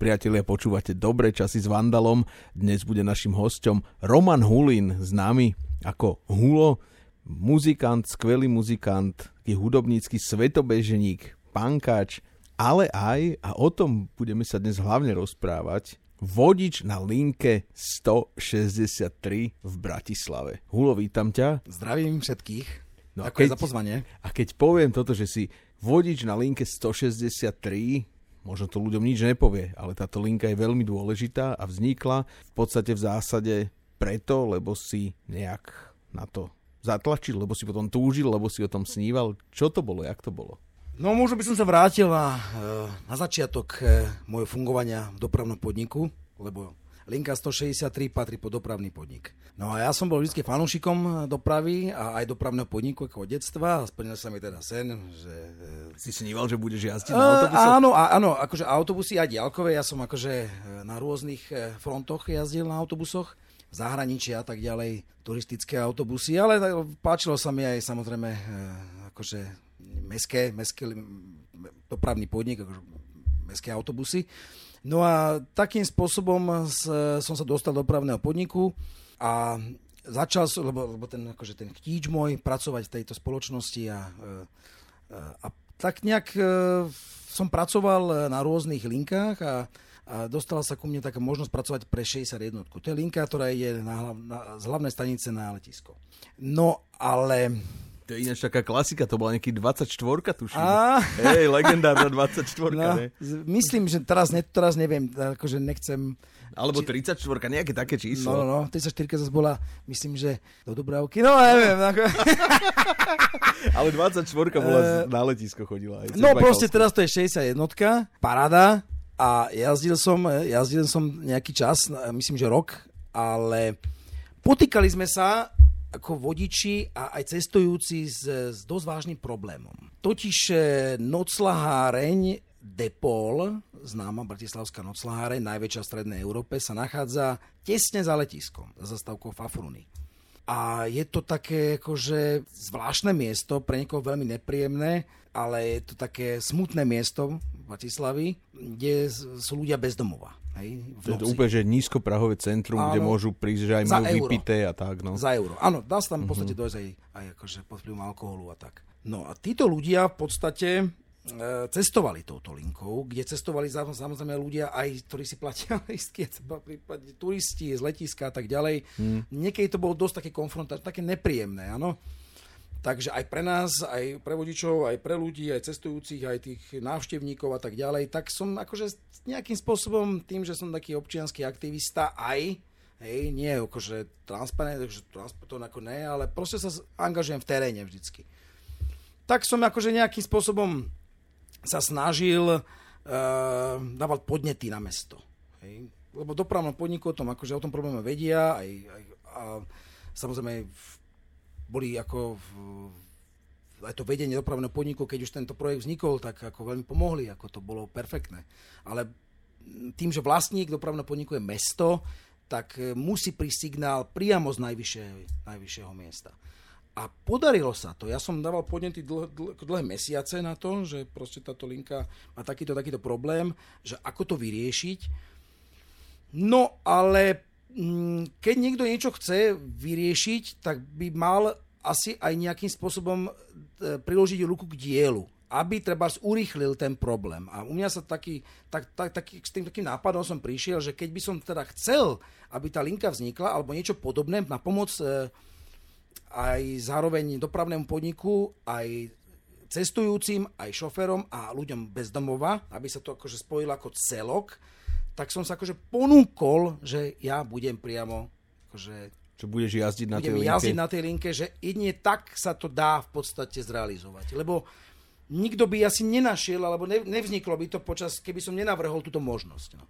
Priatelia, počúvate Dobré časy s Vandalom. Dnes bude našim hosťom Roman Hulin, známy ako Hulo, muzikant, skvelý muzikant, taký hudobnícky svetobeženík, pankáč, ale aj, a o tom budeme sa dnes hlavne rozprávať, vodič na linke 163 v Bratislave. Hulo, vítam ťa. Zdravím všetkých. No Ďakujem za pozvanie. A keď poviem toto, že si vodič na linke 163, možno to ľuďom nič nepovie, ale táto linka je veľmi dôležitá a vznikla v podstate v zásade preto, lebo si nejak na to zatlačil, lebo si potom túžil, lebo si o tom sníval. Čo to bolo, jak to bolo? No možno by som sa vrátil na, eh, na začiatok eh, môjho fungovania v dopravnom podniku, lebo linka 163 patrí pod dopravný podnik. No a ja som bol vždy fanúšikom dopravy a aj dopravného podniku ako od detstva. Splnil sa mi teda sen, že... E, si sníval, že budeš jazdiť na autobuse? Áno, áno, akože autobusy aj diaľkové. Ja som akože e, na rôznych e, frontoch jazdil na autobusoch v zahraničí a tak ďalej, turistické autobusy, ale páčilo sa mi aj samozrejme akože meské, meské dopravný podnik, akože meské autobusy. No a takým spôsobom som sa dostal do právneho podniku a začal som, lebo, lebo ten, akože ten chtíč môj pracovať v tejto spoločnosti a, e, a tak nejak e, som pracoval na rôznych linkách a, a dostala sa ku mne taká možnosť pracovať pre 61. To je linka, ktorá je na, na, z hlavnej stanice na letisko. No ale to je ináč taká klasika, to bola nejaký 24 tuším. A... Hej, legendárna 24 no, ne? Myslím, že teraz, ne, teraz neviem, akože nechcem... Alebo 34, nejaké také číslo. No, no, no 34 zase bola, myslím, že do Dubravky, no neviem. Ako... Ale 24 bola uh, na letisko chodila. Aj no proste teraz to je 61, paráda a jazdil som, jazdil som nejaký čas, myslím, že rok, ale potýkali sme sa ako vodiči a aj cestujúci s, s dosť vážnym problémom. Totiž e, noclaháreň Depol, známa bratislavská noclaháreň, najväčšia v strednej Európe, sa nachádza tesne za letiskom, za zastávkou Fafruny. A je to také akože zvláštne miesto, pre niekoho veľmi nepríjemné, ale je to také smutné miesto Bratislavy, kde sú ľudia bez domova. Hej, to je úplne, že nízkoprahové centrum, áno, kde môžu prísť, že aj majú vypité a tak. No. Za euro. Áno, dá sa tam v mhm. podstate dojsť aj, aj akože pod vplyvom alkoholu a tak. No a títo ľudia v podstate e, cestovali touto linkou, kde cestovali samozrejme ľudia aj, ktorí si platia listky, prípadne turisti z letiska a tak ďalej. Hmm. Niekedy to bolo dosť také konfrontačné, také nepríjemné, áno. Takže aj pre nás, aj pre vodičov, aj pre ľudí, aj cestujúcich, aj tých návštevníkov a tak ďalej, tak som akože nejakým spôsobom, tým, že som taký občianský aktivista, aj, hej, nie akože transparent, takže to ako ne, ale proste sa angažujem v teréne vždycky. Tak som akože nejakým spôsobom sa snažil uh, dávať podnety na mesto. Hej. Lebo dopravnom podniku o tom, akože o tom probléme vedia, aj, aj a samozrejme v boli ako aj to vedenie dopravného podniku, keď už tento projekt vznikol, tak ako veľmi pomohli, ako to bolo perfektné. Ale tým, že vlastník dopravného podniku je mesto, tak e, musí prísť signál priamo z najvyššieho, najvyššieho miesta. A podarilo sa to. Ja som dával podnety dl- dl- dlhé mesiace na to, že proste táto linka má takýto, takýto problém, že ako to vyriešiť. No ale keď niekto niečo chce vyriešiť, tak by mal asi aj nejakým spôsobom e, priložiť ruku k dielu, aby treba urýchlil ten problém. A u mňa sa taký, tak, tak, tak, s tým takým nápadom som prišiel, že keď by som teda chcel, aby tá linka vznikla, alebo niečo podobné na pomoc e, aj zároveň dopravnému podniku, aj cestujúcim, aj šoferom a ľuďom bez domova, aby sa to akože spojilo ako celok, tak som sa akože ponúkol, že ja budem priamo akože čo budeš jazdiť na tej linke? jazdiť na tej linke, že jedine tak sa to dá v podstate zrealizovať. Lebo nikto by asi nenašiel, alebo nevzniklo by to počas, keby som nenavrhol túto možnosť. No.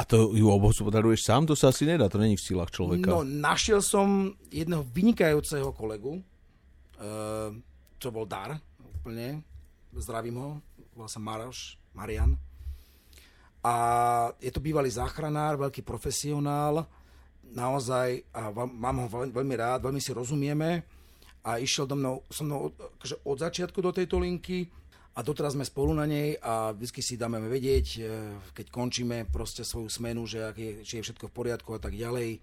A to ju obhospodaruješ sám? To sa asi nedá, to není v silách človeka. No, našiel som jedného vynikajúceho kolegu, uh, čo bol dar, úplne, zdravím ho, volá sa Maroš, Marian, a je to bývalý záchranár, veľký profesionál, naozaj, a mám ho veľmi rád, veľmi si rozumieme a išiel do mnou, so mnou akože od začiatku do tejto linky a doteraz sme spolu na nej a vždy si dáme vedieť, e, keď končíme proste svoju smenu, že je, či je všetko v poriadku a tak ďalej. E,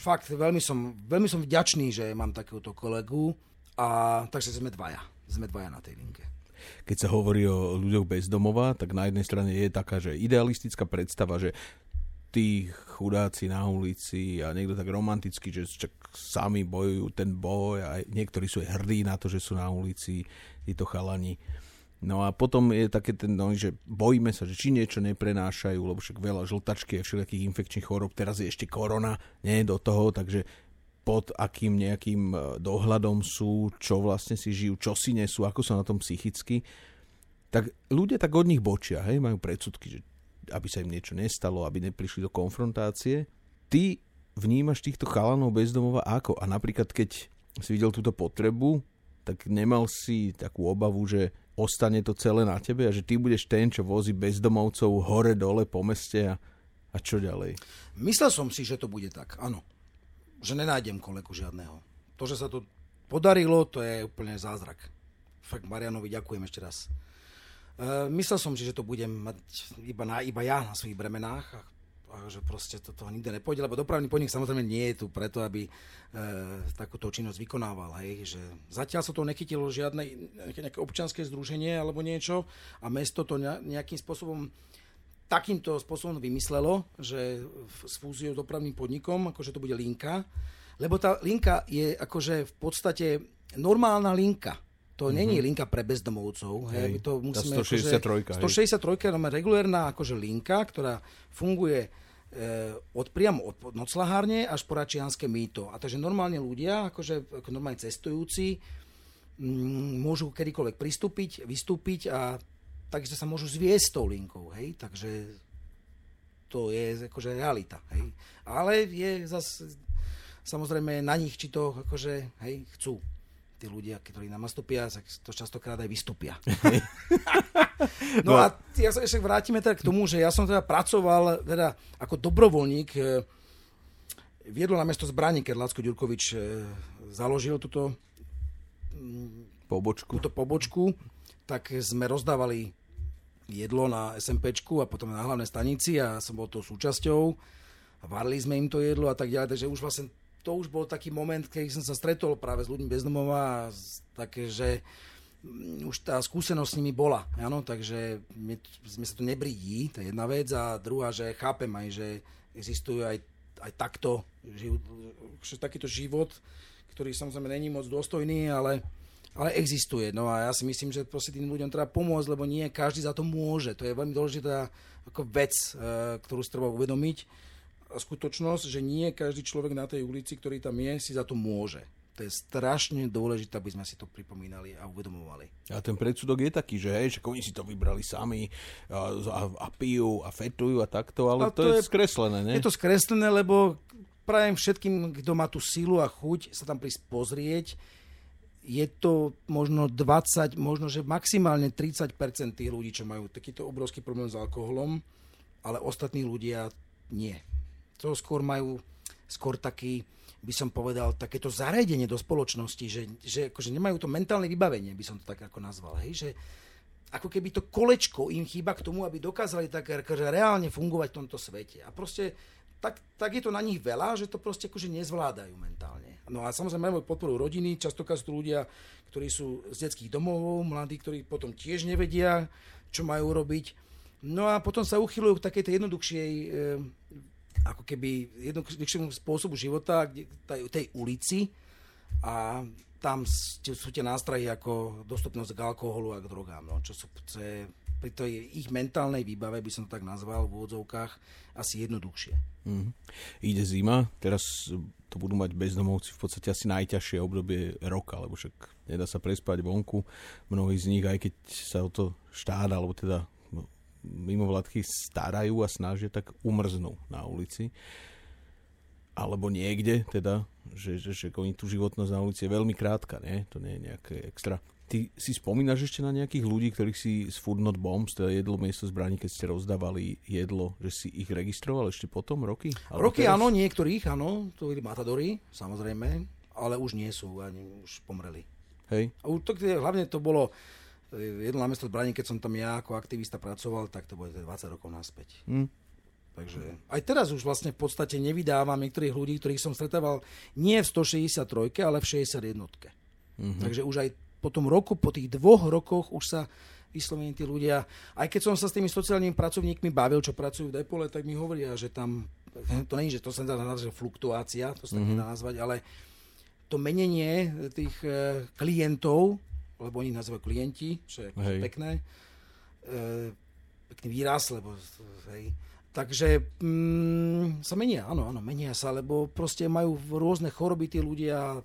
fakt, veľmi som, veľmi som vďačný, že mám takéhoto kolegu a takže sme dvaja. Sme dvaja na tej linke keď sa hovorí o ľuďoch bez domova, tak na jednej strane je taká, že idealistická predstava, že tí chudáci na ulici a niekto tak romanticky, že čak sami bojujú ten boj a niektorí sú aj hrdí na to, že sú na ulici, títo chalani. No a potom je také ten, no, že bojíme sa, že či niečo neprenášajú, lebo však veľa žltačky a všelijakých infekčných chorób, teraz je ešte korona, nie do toho, takže pod akým nejakým e, dohľadom sú, čo vlastne si žijú, čo si nesú, ako sú na tom psychicky, tak ľudia tak od nich bočia, hej, majú predsudky, že aby sa im niečo nestalo, aby neprišli do konfrontácie. Ty vnímaš týchto chalanov bezdomova ako? A napríklad, keď si videl túto potrebu, tak nemal si takú obavu, že ostane to celé na tebe a že ty budeš ten, čo vozí bezdomovcov hore, dole po meste a, a čo ďalej? Myslel som si, že to bude tak, áno. Že nenájdem kolegu žiadneho. To, že sa to podarilo, to je úplne zázrak. Fakt Marianovi ďakujem ešte raz. Uh, myslel som si, že to budem mať iba, na, iba ja na svojich bremenách a, a že proste to, to nikde nepôjde, lebo dopravný podnik samozrejme nie je tu preto, aby uh, takúto činnosť vykonával. Hej, že zatiaľ sa to nechytilo žiadne nejaké občanské združenie alebo niečo a mesto to nejakým spôsobom takýmto spôsobom vymyslelo, že s fúziou dopravným podnikom, akože to bude linka, lebo tá linka je akože v podstate normálna linka to mm-hmm. není linka pre bezdomovcov. Hej. Hej, to musíme, 163. Akože, 163 je regulérna akože linka, ktorá funguje e, od priamo od noclahárne až po Račianské mýto. A takže normálne ľudia, akože ako normálne cestujúci, m, môžu kedykoľvek pristúpiť, vystúpiť a takisto sa môžu zviesť tou linkou. Hej. Takže to je akože realita. Hej. Ale je zase samozrejme na nich, či to akože, hej, chcú tí ľudia, ktorí nám nastúpia, to častokrát aj vystúpia. no, no a ja sa ešte vrátime teda k tomu, že ja som teda pracoval teda ako dobrovoľník e, viedlo na mesto zbraní, keď Lacko Ďurkovič e, založil túto pobočku. túto pobočku, tak sme rozdávali jedlo na SMPčku a potom na hlavnej stanici a som bol to súčasťou. Varili sme im to jedlo a tak ďalej, takže už vlastne to už bol taký moment, keď som sa stretol práve s ľuďmi bez domova, také, že mm, už tá skúsenosť s nimi bola, áno, takže mi, mi sa to nebridí, to je jedna vec, a druhá, že chápem aj, že existujú aj, aj takto, život, takýto život, ktorý samozrejme není moc dôstojný, ale, ale existuje. No a ja si myslím, že proste tým ľuďom treba pomôcť, lebo nie každý za to môže. To je veľmi dôležitá ako vec, eh, ktorú si treba uvedomiť skutočnosť, že nie každý človek na tej ulici, ktorý tam je, si za to môže. To je strašne dôležité, aby sme si to pripomínali a uvedomovali. A ten predsudok je taký, že hej, že oni si to vybrali sami a, a, a pijú a fetujú a takto, ale a to, to je, je skreslené, ne? Je to skreslené, lebo prajem všetkým, kto má tú silu a chuť sa tam prísť pozrieť, je to možno 20, možno že maximálne 30% tých ľudí, čo majú takýto obrovský problém s alkoholom, ale ostatní ľudia nie to skôr majú skôr taký, by som povedal, takéto zariadenie do spoločnosti, že, že akože nemajú to mentálne vybavenie, by som to tak ako nazval, hej, že ako keby to kolečko im chýba k tomu, aby dokázali tak akože reálne fungovať v tomto svete. A proste tak, tak je to na nich veľa, že to proste akože nezvládajú mentálne. No a samozrejme majú podporu rodiny, častokrát sú to ľudia, ktorí sú z detských domov, mladí, ktorí potom tiež nevedia, čo majú robiť. No a potom sa uchylujú k takej jednoduchšej e, ako keby jednoduchšiemu spôsobu života, tej, tej ulici a tam sú tie nástrahy ako dostupnosť k alkoholu a k drogám, no, čo sú je, pri tej ich mentálnej výbave, by som to tak nazval v úvodzovkách, asi jednoduchšie. Mm. Ide zima, teraz to budú mať bezdomovci v podstate asi najťažšie obdobie roka, lebo však nedá sa prespať vonku. Mnohí z nich, aj keď sa o to štát, alebo teda mimovládky starajú a snažia, tak umrznú na ulici. Alebo niekde, teda, že, že, že oni tú životnosť na ulici je veľmi krátka, nie? To nie je nejaké extra. Ty si spomínaš ešte na nejakých ľudí, ktorých si z Food Not Bombs, teda jedlo miesto zbraní, keď ste rozdávali jedlo, že si ich registroval ešte potom, roky? Alebo roky teraz? áno, niektorých áno, to boli matadory, samozrejme, ale už nie sú, ani už pomreli. Hej. A to, hlavne to bolo jedno námesto zbraní, keď som tam ja ako aktivista pracoval, tak to bude 20 rokov naspäť. Hmm. Takže aj teraz už vlastne v podstate nevydávam niektorých ľudí, ktorých som stretával nie v 163, ale v 61. Mm-hmm. Takže už aj po tom roku, po tých dvoch rokoch už sa vyslovene tí ľudia, aj keď som sa s tými sociálnymi pracovníkmi bavil, čo pracujú v Depole, tak mi hovoria, že tam, to je, že to sa dá nazvať fluktuácia, to sa mm-hmm. nedá nazvať, ale to menenie tých e, klientov, lebo oni nazývajú klienti, čo je hej. pekné, e, pekný výraz, lebo hej, Takže mm, sa menia, áno, áno, menia sa, lebo proste majú rôzne choroby tí ľudia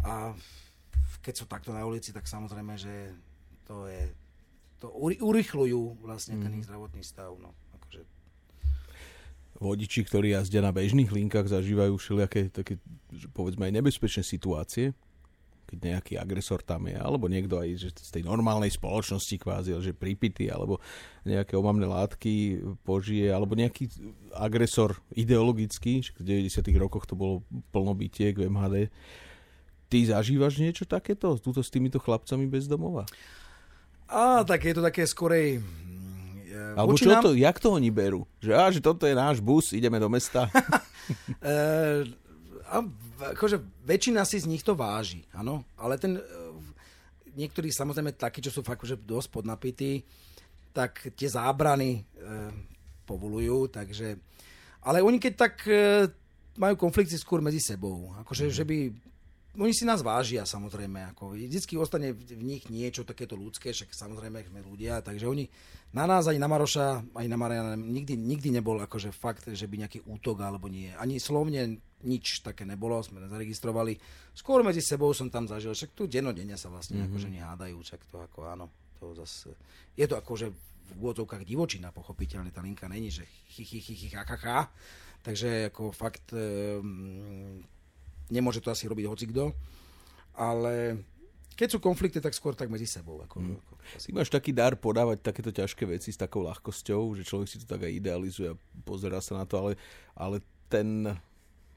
a keď sú takto na ulici, tak samozrejme, že to je, to urychľujú vlastne ten mm. ich zdravotný stav, no. Akože... Vodiči, ktorí jazdia na bežných linkách, zažívajú všelijaké také, povedzme aj nebezpečné situácie, keď nejaký agresor tam je, alebo niekto aj že z tej normálnej spoločnosti kvázi, že pripity, alebo nejaké omamné látky požije, alebo nejaký agresor ideologický, v 90. rokoch to bolo plno bytiek v MHD. Ty zažívaš niečo takéto, túto s týmito chlapcami bez domova? Á, tak je to také skorej... Alebo čo nám... to, jak to oni berú? Že, á, že toto je náš bus, ideme do mesta. Eh, a akože väčšina si z nich to váži, áno, ale ten, e, niektorí samozrejme takí, čo sú fakt že dosť podnapití, tak tie zábrany e, povolujú, takže, ale oni keď tak e, majú konflikty skôr medzi sebou, akože, mm. že by oni si nás vážia samozrejme, ako vždycky ostane v nich niečo takéto ľudské, však samozrejme sme ľudia, takže oni na nás, ani na Maroša, ani na Mariana nikdy, nikdy nebol akože fakt, že by nejaký útok alebo nie. Ani slovne nič také nebolo, sme zaregistrovali. Skôr medzi sebou som tam zažil, však tu denodenne sa vlastne mm-hmm. akože nehádajú, však to ako áno, to zase, je to akože v úvodzovkách divočina, pochopiteľne, tá linka není, že chy, chy, chy, chy, ha, ha, ha. takže ako fakt um, nemôže to asi robiť hocikdo, ale keď sú konflikty, tak skôr tak medzi sebou. Ako, mm. ako, Ty máš taký dar podávať takéto ťažké veci s takou ľahkosťou, že človek si to tak aj idealizuje a pozera sa na to, ale, ale ten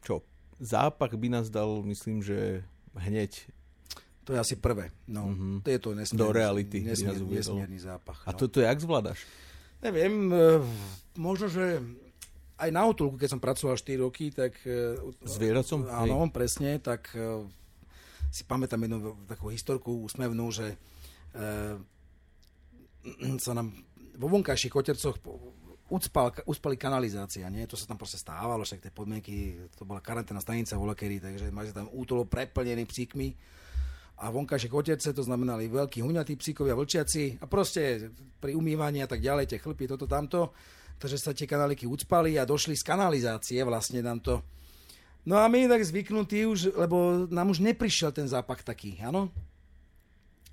čo, zápach by nás dal, myslím, že hneď to je asi prvé. No, mm-hmm. to je to nesmierný, Do reality. Nesmierný, nesmierný zápach. No. A to, to jak zvládaš? Neviem, e, možno, že aj na útulku, keď som pracoval 4 roky, tak... Zvieracom? Áno, Hej. presne, tak e, si pamätám jednu takú historku úsmevnú, že e, sa nám vo vonkajších kotercoch ucpal, uspali kanalizácia, nie? To sa tam proste stávalo, však tie podmienky, to bola karanténna stanica volakedy, takže mali sa tam útolo preplnený psíkmi a vonkajšie koterce, to znamenali veľkí huňatí psíkovia, vlčiaci a proste pri umývaní a tak ďalej, tie chlpy, toto, tamto, takže sa tie kanáliky ucpali a došli z kanalizácie vlastne nám to. No a my tak zvyknutí už, lebo nám už neprišiel ten zápach taký, áno?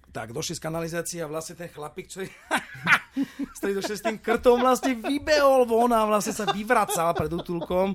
tak došli z kanalizácie a vlastne ten chlapík, čo je ktorý došiel s tým krtom, vlastne vybehol von a vlastne sa vyvracal pred útulkom.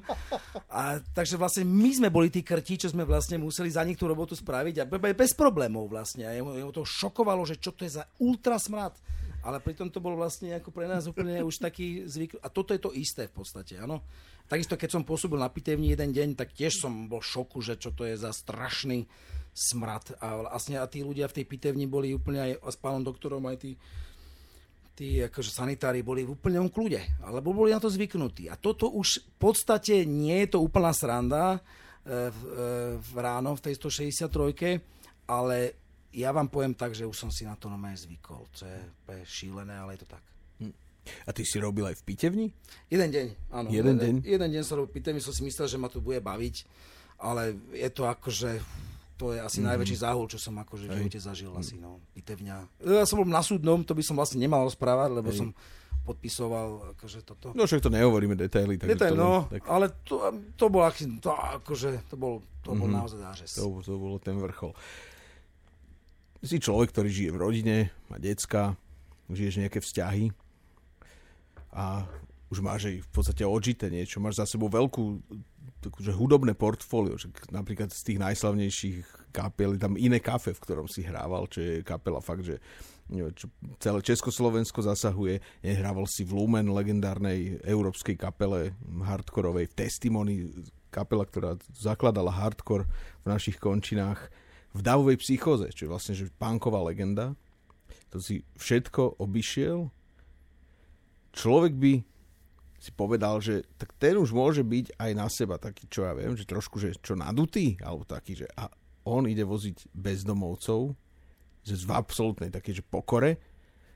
A, takže vlastne my sme boli tí krti, čo sme vlastne museli za nich tú robotu spraviť a bez problémov vlastne. A jeho, to šokovalo, že čo to je za ultrasmrad. Ale pritom to bol vlastne ako pre nás úplne už taký zvyk. A toto je to isté v podstate, áno. Takisto, keď som pôsobil na pitevni jeden deň, tak tiež som bol v šoku, že čo to je za strašný smrad. A vlastne a tí ľudia v tej pitevni boli úplne aj s pánom doktorom, aj tí, tí akože sanitári boli v úplnom kľude, alebo boli na to zvyknutí. A toto už v podstate nie je to úplná sranda e, v, e, v ráno v tej 163, ale ja vám poviem tak, že už som si na to normálne zvykol. To je, šílené, ale je to tak. Hm. A ty si robil aj v pitevni? Jeden deň, áno. Jeden, jeden deň? Jeden deň som robil v pitevni, som si myslel, že ma to bude baviť, ale je to akože to je asi mm-hmm. najväčší záhul, čo som akože v živote zažil mm. asi, no, pitevňa. Ja som bol na súdnom, to by som vlastne nemal rozprávať, lebo Hej. som podpisoval akože toto. No však to nehovoríme detaily. Tak Detail, to, no, tak... ale to, to bol, to, akože, to bol, to bol mm-hmm. naozaj zážes. To, to bolo ten vrchol. Si človek, ktorý žije v rodine, má decka, žiješ nejaké vzťahy a už máš aj v podstate odžité niečo, máš za sebou veľkú že hudobné portfólio, že napríklad z tých najslavnejších kapel, tam iné kafe, v ktorom si hrával, čo je kapela fakt, že čo celé Československo zasahuje. Nehrával si v Lumen, legendárnej európskej kapele hardkorovej, v Testimony, kapela, ktorá zakladala hardcore v našich končinách, v davovej psychoze, čo je vlastne že punková legenda, to si všetko obišiel, človek by si povedal, že tak ten už môže byť aj na seba taký, čo ja viem, že trošku, že čo nadutý, alebo taký, že a on ide voziť bezdomovcov, že v absolútnej také, že pokore.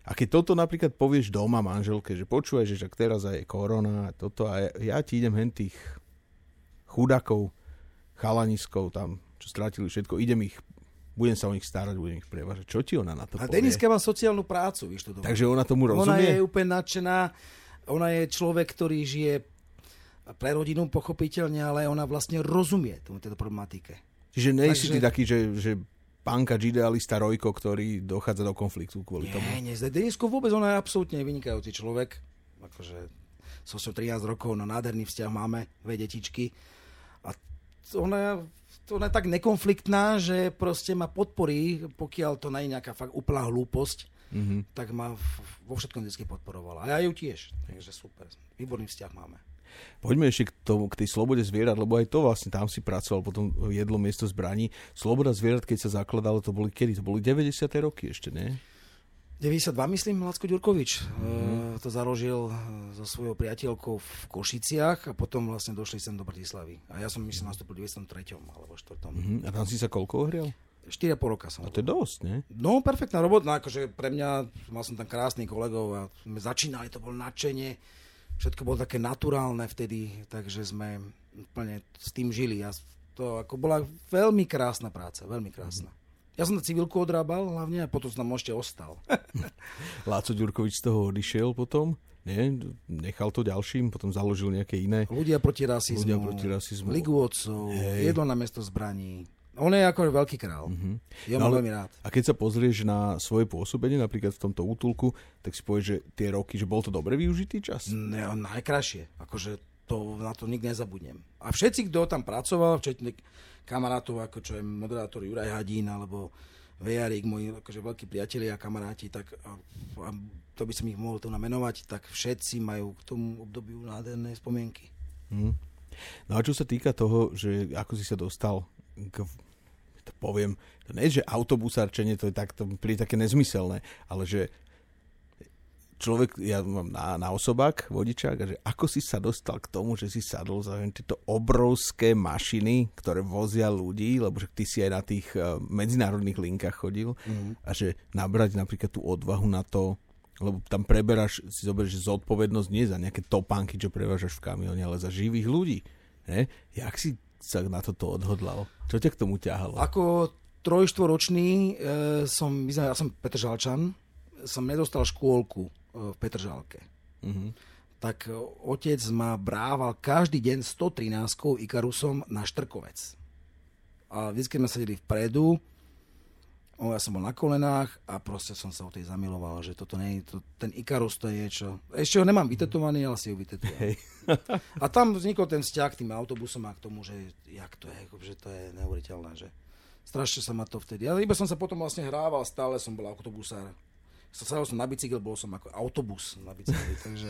A keď toto napríklad povieš doma manželke, že počúvaj, že teraz aj je korona a toto a ja, ja ti idem hen tých chudakov, chalaniskov tam, čo stratili všetko, idem ich budem sa o nich starať, budem ich prevažať. Čo ti ona na to a povie? Deniska má sociálnu prácu, víš to Takže ona tomu rozumie? Ona je úplne nadšená, ona je človek, ktorý žije pre rodinu pochopiteľne, ale ona vlastne rozumie tomu tejto problematike. Čiže nejsi Takže... ty taký, že, že pankač idealista Rojko, ktorý dochádza do konfliktu kvôli nie, tomu. Nie, nie, Denisko vôbec, ona je absolútne vynikajúci človek. Akože som 13 rokov, no nádherný vzťah máme, dve detičky. A ona ona je tak nekonfliktná, že proste ma podporí, pokiaľ to nie je nejaká fakt úplná hlúposť, mm-hmm. tak ma vo všetkom vždy podporovala. A ja ju tiež, takže super. Výborný vzťah máme. Poďme ešte k, tomu, k tej slobode zvierat, lebo aj to vlastne tam si pracoval, potom jedlo miesto zbraní. Sloboda zvierat, keď sa zakladalo, to boli kedy? To boli 90. roky ešte, nie? 92, myslím, Lacko Ďurkovič mm-hmm. to založil e, so svojou priateľkou v Košiciach a potom vlastne došli sem do Bratislavy. A ja som, myslím, nastúpil v 93. alebo 4. Mm-hmm. A tam si sa koľko ohrial? 4,5 roka som. A to je dosť, ne? No, perfektná robota, no, akože pre mňa, mal som tam krásnych kolegov a sme začínali, to bolo nadšenie, všetko bolo také naturálne vtedy, takže sme úplne s tým žili. A to ako bola veľmi krásna práca, veľmi krásna. Ja som na civilku odrábal hlavne a potom som tam ešte ostal. Láco Ďurkovič z toho odišiel potom? Nie, nechal to ďalším, potom založil nejaké iné. Ľudia proti rasizmu. Ľudia proti rasizmu. Ligu odcov, jedlo na mesto zbraní. On je ako veľký král. Mm-hmm. Ja no, veľmi rád. A keď sa pozrieš na svoje pôsobenie, napríklad v tomto útulku, tak si povieš, že tie roky, že bol to dobre využitý čas? Ne, najkrajšie. Akože to, na to nikdy nezabudnem. A všetci, kto tam pracoval, včetne kamarátov, ako čo je moderátor Juraj Hadín, alebo Vejarík, moji akože veľkí priatelia a kamaráti, tak a, a to by som ich mohol tu namenovať, tak všetci majú k tomu obdobiu nádherné spomienky. Hmm. No a čo sa týka toho, že ako si sa dostal k to poviem, to nie je, že autobusárčenie, to je tak, to príde také nezmyselné, ale že človek, ja mám na, na osobák, vodičák, a že ako si sa dostal k tomu, že si sadol za tieto obrovské mašiny, ktoré vozia ľudí, lebo že ty si aj na tých uh, medzinárodných linkách chodil mm. a že nabrať napríklad tú odvahu na to, lebo tam preberáš, si zoberieš zodpovednosť nie za nejaké topánky, čo prevážaš v kamióne, ale za živých ľudí. Ne? Jak si sa na toto odhodlal? Čo ťa k tomu ťahalo? Ako trojštvoročný e, som, ja som Petržalčan, som nedostal škôlku v Petržalke. Mm-hmm. Tak e, otec ma brával každý deň 113 Ikarusom na Štrkovec. A vždy sme sedeli vpredu, o, ja som bol na kolenách a proste som sa o tej zamiloval, že toto nie je, to, ten Ikarus to je niečo. Ešte ho nemám vytetovaný, ale si ho vytetujem. Hey. a tam vznikol ten vzťah k tým autobusom a k tomu, že jak to je, že to je neuveriteľné, že strašne sa ma to vtedy. Ale iba som sa potom vlastne hrával, stále som bol autobusár sadol som na bicykel, bol som ako autobus na bicykli, takže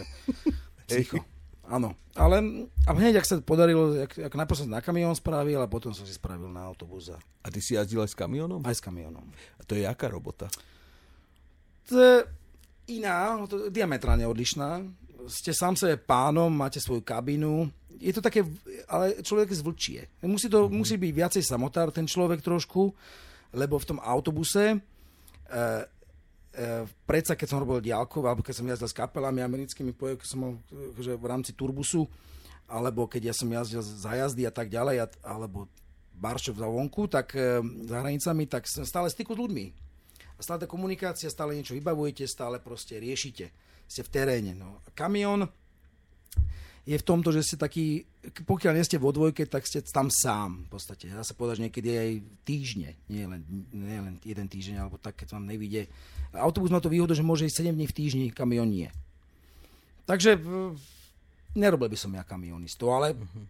psycho. Áno, ale a hneď, ak sa podarilo, ak, ak najprv som na kamión spravil a potom som si spravil na autobus. A, a ty si jazdil aj s kamionom? Aj s kamionom. A to je jaká robota? To je iná, to je diametrálne odlišná. Ste sám sebe pánom, máte svoju kabinu. Je to také, ale človek zvlčie. Musí, to, mm-hmm. musí byť viacej samotár ten človek trošku, lebo v tom autobuse e, predsa, keď som robil diálkov, alebo keď som jazdil s kapelami americkými, keď som mal že v rámci turbusu, alebo keď ja som jazdil za jazdy a tak ďalej, alebo baršov za vonku, tak e, za hranicami, tak som stále styku s ľuďmi. A stále tá komunikácia, stále niečo vybavujete, stále proste riešite. Ste v teréne. No. Kamión je v tomto, že ste taký, pokiaľ nie ste vo dvojke, tak ste tam sám v podstate. Dá sa povedať, že niekedy aj týždne, nie len, nie len jeden týždeň, alebo tak, keď vám nevidie. Autobus má to výhodu, že môže ísť 7 dní v týždni, kamión nie. Takže nerobil by som ja kamionistu, ale uh-huh.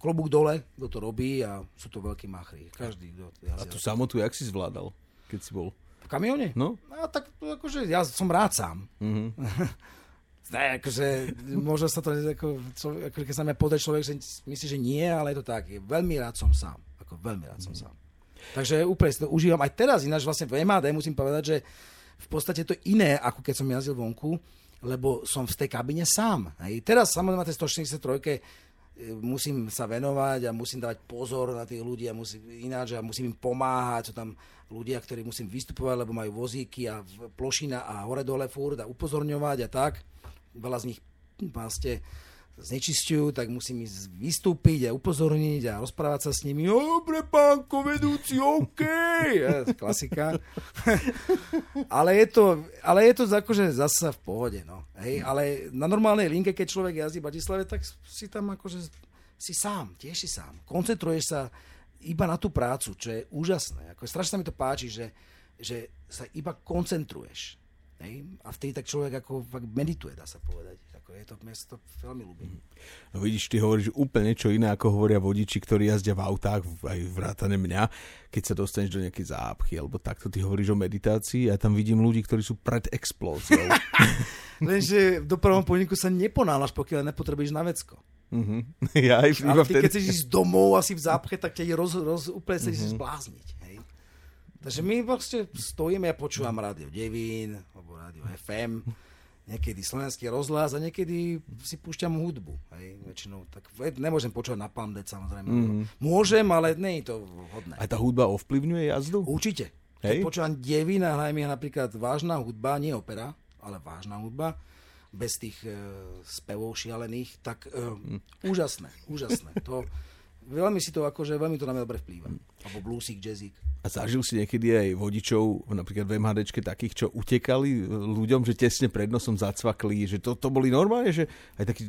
klobúk dole, kto to robí a sú to veľkí machry. Každý, kto A tú samotu, jak si zvládal, keď si bol? V kamióne? No. A tak akože ja som rád sám. Uh-huh. Ne, akože, možno sa to, ako, ako keď sa mi pozrie človek, že myslí, že nie, ale je to tak. Veľmi rád som sám. Ako veľmi rád som mm. sám. Takže úplne si to užívam aj teraz, ináč vlastne v MAD musím povedať, že v podstate to iné, ako keď som jazdil vonku, lebo som v tej kabine sám. Hej. Teraz samozrejme na tej 163 musím sa venovať a musím dávať pozor na tých ľudí a musím, ináč a musím im pomáhať. Sú tam ľudia, ktorí musím vystupovať, lebo majú vozíky a plošina a hore-dole furt a upozorňovať a tak. Veľa z nich vlastne znečistujú, tak musím ísť vystúpiť a upozorniť a rozprávať sa s nimi. Dobre, pánko vedúci, OK. Klasika. ale, je to, ale je to akože zase v pohode. No. Hej, ale na normálnej linke, keď človek jazdí v Bratislave, tak si tam akože si sám, tiež si sám. Koncentruješ sa iba na tú prácu, čo je úžasné. Ako strašne sa mi to páči, že, že sa iba koncentruješ. Hej? A vtedy tak človek ako fakt medituje, dá sa povedať. Ako je to mesto veľmi ľúbim. No vidíš, ty hovoríš úplne niečo iné, ako hovoria vodiči, ktorí jazdia v autách, aj vrátane mňa, keď sa dostaneš do nejakej zápchy, alebo takto ty hovoríš o meditácii a ja tam vidím ľudí, ktorí sú pred explóziou. Lenže v dopravnom podniku sa neponálaš, pokiaľ nepotrebuješ na vecko. Uh-huh. Ja aj Ale ty, vtedy... keď chceš ísť domov asi v zápche, tak ťa roz, roz, úplne chceš uh-huh. zblázniť. Takže my vlastne stojíme, ja počúvam rádio Devín, alebo rádio FM, niekedy slovenský rozhlas a niekedy si púšťam hudbu. Hej, väčšinou, tak nemôžem počúvať na Pamdet samozrejme. Mm. Môžem, ale nie je to vhodné. A tá hudba ovplyvňuje jazdu? Určite. Hej? Keď počúvam Devín a hrajem napríklad vážna hudba, nie opera, ale vážna hudba, bez tých e, spevov šialených, tak e, mm. úžasné, úžasné. To, veľmi si to akože, veľmi to na mňa dobre vplýva. Alebo bluesík, jazzík. A zažil si niekedy aj vodičov, napríklad v MHDčke takých, čo utekali ľuďom, že tesne pred nosom zacvakli, že to, to boli normálne, že aj taký,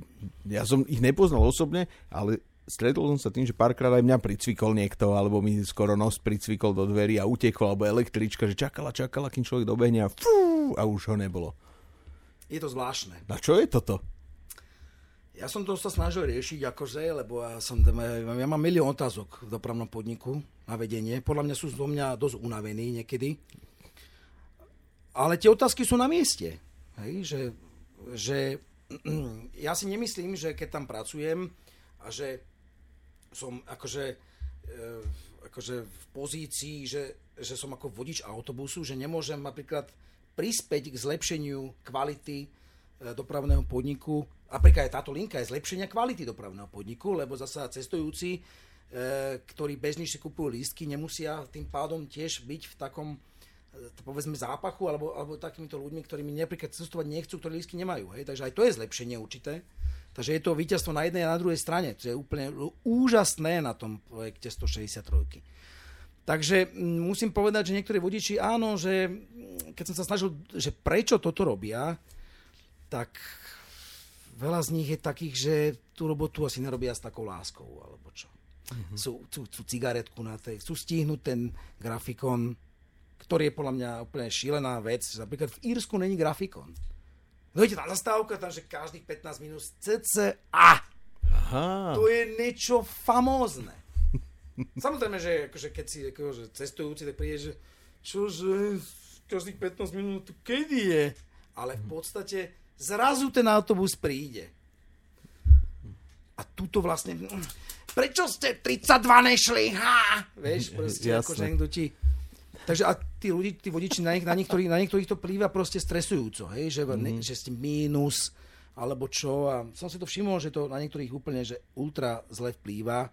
ja som ich nepoznal osobne, ale stretol som sa tým, že párkrát aj mňa pricvikol niekto, alebo mi skoro nos pricvikol do dverí a utekol, alebo električka, že čakala, čakala, kým človek dobehne a fú, a už ho nebolo. Je to zvláštne. A čo je toto? Ja som to sa snažil riešiť akože, lebo ja, som, ja mám milión otázok v dopravnom podniku na vedenie. Podľa mňa sú zo mňa dosť unavení niekedy. Ale tie otázky sú na mieste. Hej, že, že ja si nemyslím, že keď tam pracujem a že som akože, e, akože v pozícii, že, že som ako vodič autobusu, že nemôžem napríklad prispäť k zlepšeniu kvality e, dopravného podniku napríklad aj táto linka je zlepšenia kvality dopravného podniku, lebo zasa cestujúci, e, ktorí bežne si kupujú lístky, nemusia tým pádom tiež byť v takom e, povedzme zápachu alebo, alebo takýmito ľuďmi, ktorými napríklad cestovať nechcú, ktorí lístky nemajú. Hej? Takže aj to je zlepšenie určité. Takže je to víťazstvo na jednej a na druhej strane. To je úplne úžasné na tom projekte 163. Takže musím povedať, že niektorí vodiči, áno, že keď som sa snažil, že prečo toto robia, tak veľa z nich je takých, že tú robotu asi nerobia s takou láskou, alebo čo. Mm-hmm. Sú, chcú, chcú cigaretku na tej, chcú stihnúť ten grafikon, ktorý je podľa mňa úplne šílená vec. Napríklad v Írsku není grafikon. Dojde tam zastávka, tam, že každých 15 minút cca. Aha. To je niečo famózne. Samozrejme, že akože keď si akože cestujúci, tak príde, že čože, každých 15 minút, kedy je? Ale v podstate zrazu ten autobus príde. A tuto vlastne... Prečo ste 32 nešli? Ha! Vieš, proste Jasne. akože niekto ti... Takže a tí, ľudí, tí vodiči, na, na, niektorých, na niektorých to plýva proste stresujúco, hej? Že, mm. ne, že ste mínus, alebo čo. A som si to všimol, že to na niektorých úplne, že ultra zle vplýva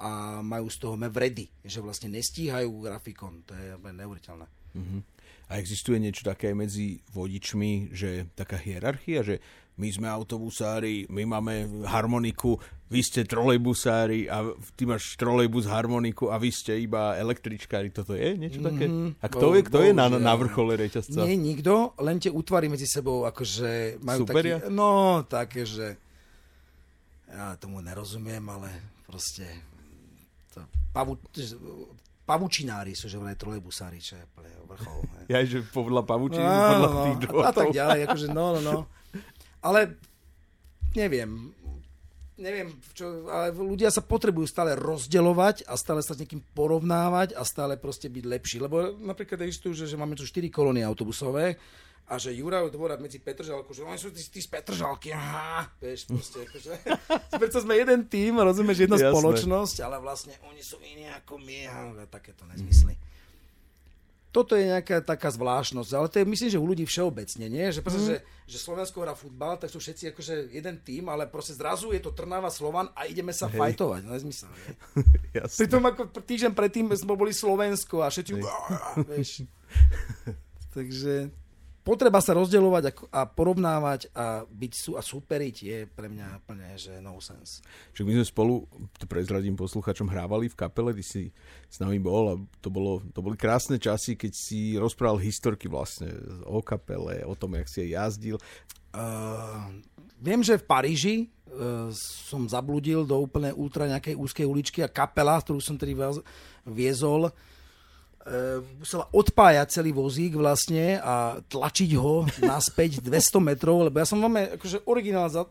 a majú z toho vredy, že vlastne nestíhajú grafikon. To je neuveriteľné. Mm-hmm. A existuje niečo také medzi vodičmi, že taká hierarchia, že my sme autobusári, my máme harmoniku, vy ste trolejbusári a ty máš trolejbus, harmoniku a vy ste iba električkári. Toto je niečo také? Mm-hmm. A kto, je, kto je na, na vrchole reťazca? Nie, nikto, len tie útvary medzi sebou akože majú Superia? taký... No, také, že ja tomu nerozumiem, ale proste to, pavu, pavučinári sú, že vraj trolejbusári, čo je vrchol. Ja, že podľa pavučiny, no, podľa no, tých druhov. A tak ďalej, akože no, no, no. Ale neviem, neviem, čo, ale ľudia sa potrebujú stále rozdeľovať a stále sa s niekým porovnávať a stále proste byť lepší. Lebo napríklad existujú, že, že máme tu 4 kolónie autobusové a že Juraj dvorať medzi Petržalkou, že oni sú tí, tí z Petržalky, aha, vieš, proste, akože, preto sme jeden tým, rozumieš, jedna Jasné. spoločnosť, ale vlastne oni sú iní ako my, a takéto nezmysly. Mm. toto je nejaká taká zvláštnosť, ale to je myslím, že u ľudí všeobecne, nie? Že, proste, mm. že, že Slovensko hrá futbal, tak sú všetci akože jeden tým, ale proste zrazu je to Trnava, Slovan a ideme sa Hej. fajtovať. Nezmysel, nie? Pritom ako týždeň predtým sme boli Slovensko a všetci... Vieš. Takže potreba sa rozdeľovať a, porovnávať a byť sú a superiť je pre mňa plne, že no sense. Čiže my sme spolu, to prezradím posluchačom, hrávali v kapele, ty si s nami bol a to, bolo, to boli krásne časy, keď si rozprával historky vlastne o kapele, o tom, jak si jej jazdil. Uh, viem, že v Paríži uh, som zabludil do úplne ultra nejakej úzkej uličky a kapela, ktorú som tedy viezol, musela odpájať celý vozík vlastne a tlačiť ho naspäť 200 metrov, lebo ja som máme, akože originál, za,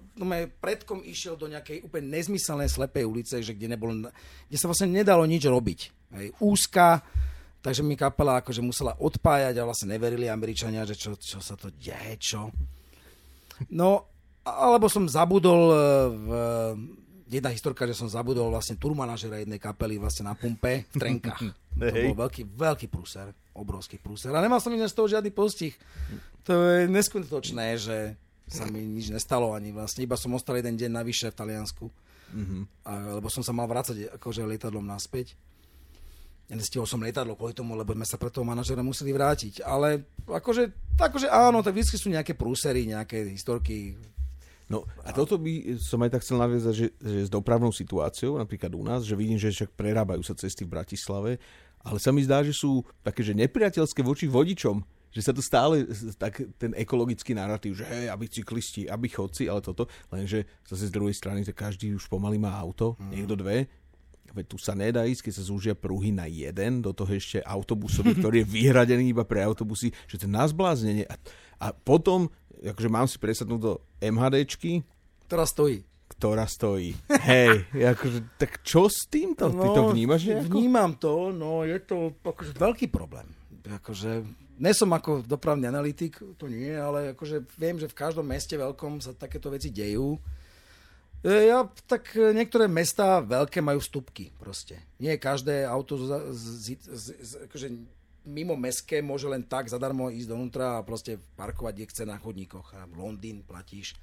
predkom išiel do nejakej úplne nezmyselnej slepej ulice, že kde, nebolo, kde sa vlastne nedalo nič robiť. Hej, úzka, takže mi kapela akože musela odpájať a vlastne neverili Američania, že čo, čo sa to deje, čo. No, alebo som zabudol e, v jedna historka, že som zabudol vlastne turmanažera jednej kapely vlastne na pumpe v Trenkách. to bol veľký, veľký prúser, obrovský prúser. A nemal som iné z toho žiadny postih. To je neskutočné, že sa mi nič nestalo ani vlastne. Iba som ostal jeden deň navyše v Taliansku. Mm-hmm. A, lebo som sa mal vrácať akože lietadlom naspäť. Nestihol som lietadlo kvôli tomu, lebo sme sa pre toho manažera museli vrátiť. Ale akože, akože áno, tak vždy sú nejaké prúsery, nejaké historky, No a toto by som aj tak chcel naviazať, že, že s dopravnou situáciou, napríklad u nás, že vidím, že však prerábajú sa cesty v Bratislave, ale sa mi zdá, že sú také, že nepriateľské voči vodičom, že sa to stále, tak ten ekologický narratív, že hej, aby cyklisti, aby chodci, ale toto, lenže zase z druhej strany, že každý už pomaly má auto, mm. niekto dve, Veď tu sa nedá ísť, keď sa zúžia pruhy na jeden, do toho ešte autobusový, ktorý je vyhradený iba pre autobusy, že to je na zbláznenie. A, a potom akože mám si presadnúť do MHDčky. Ktorá stojí. Ktorá stojí. Hej, akože, tak čo s týmto? No, Ty to no, vnímaš nejako? Vnímam to, no je to akože veľký problém. Akože, nie som ako dopravný analytik, to nie, ale akože viem, že v každom meste veľkom sa takéto veci dejú. E, ja, tak niektoré mesta veľké majú vstupky proste. Nie každé auto z, z, z, z, akože mimo meské môže len tak zadarmo ísť donútra a proste parkovať, kde chce na chodníkoch. A Londýn platíš.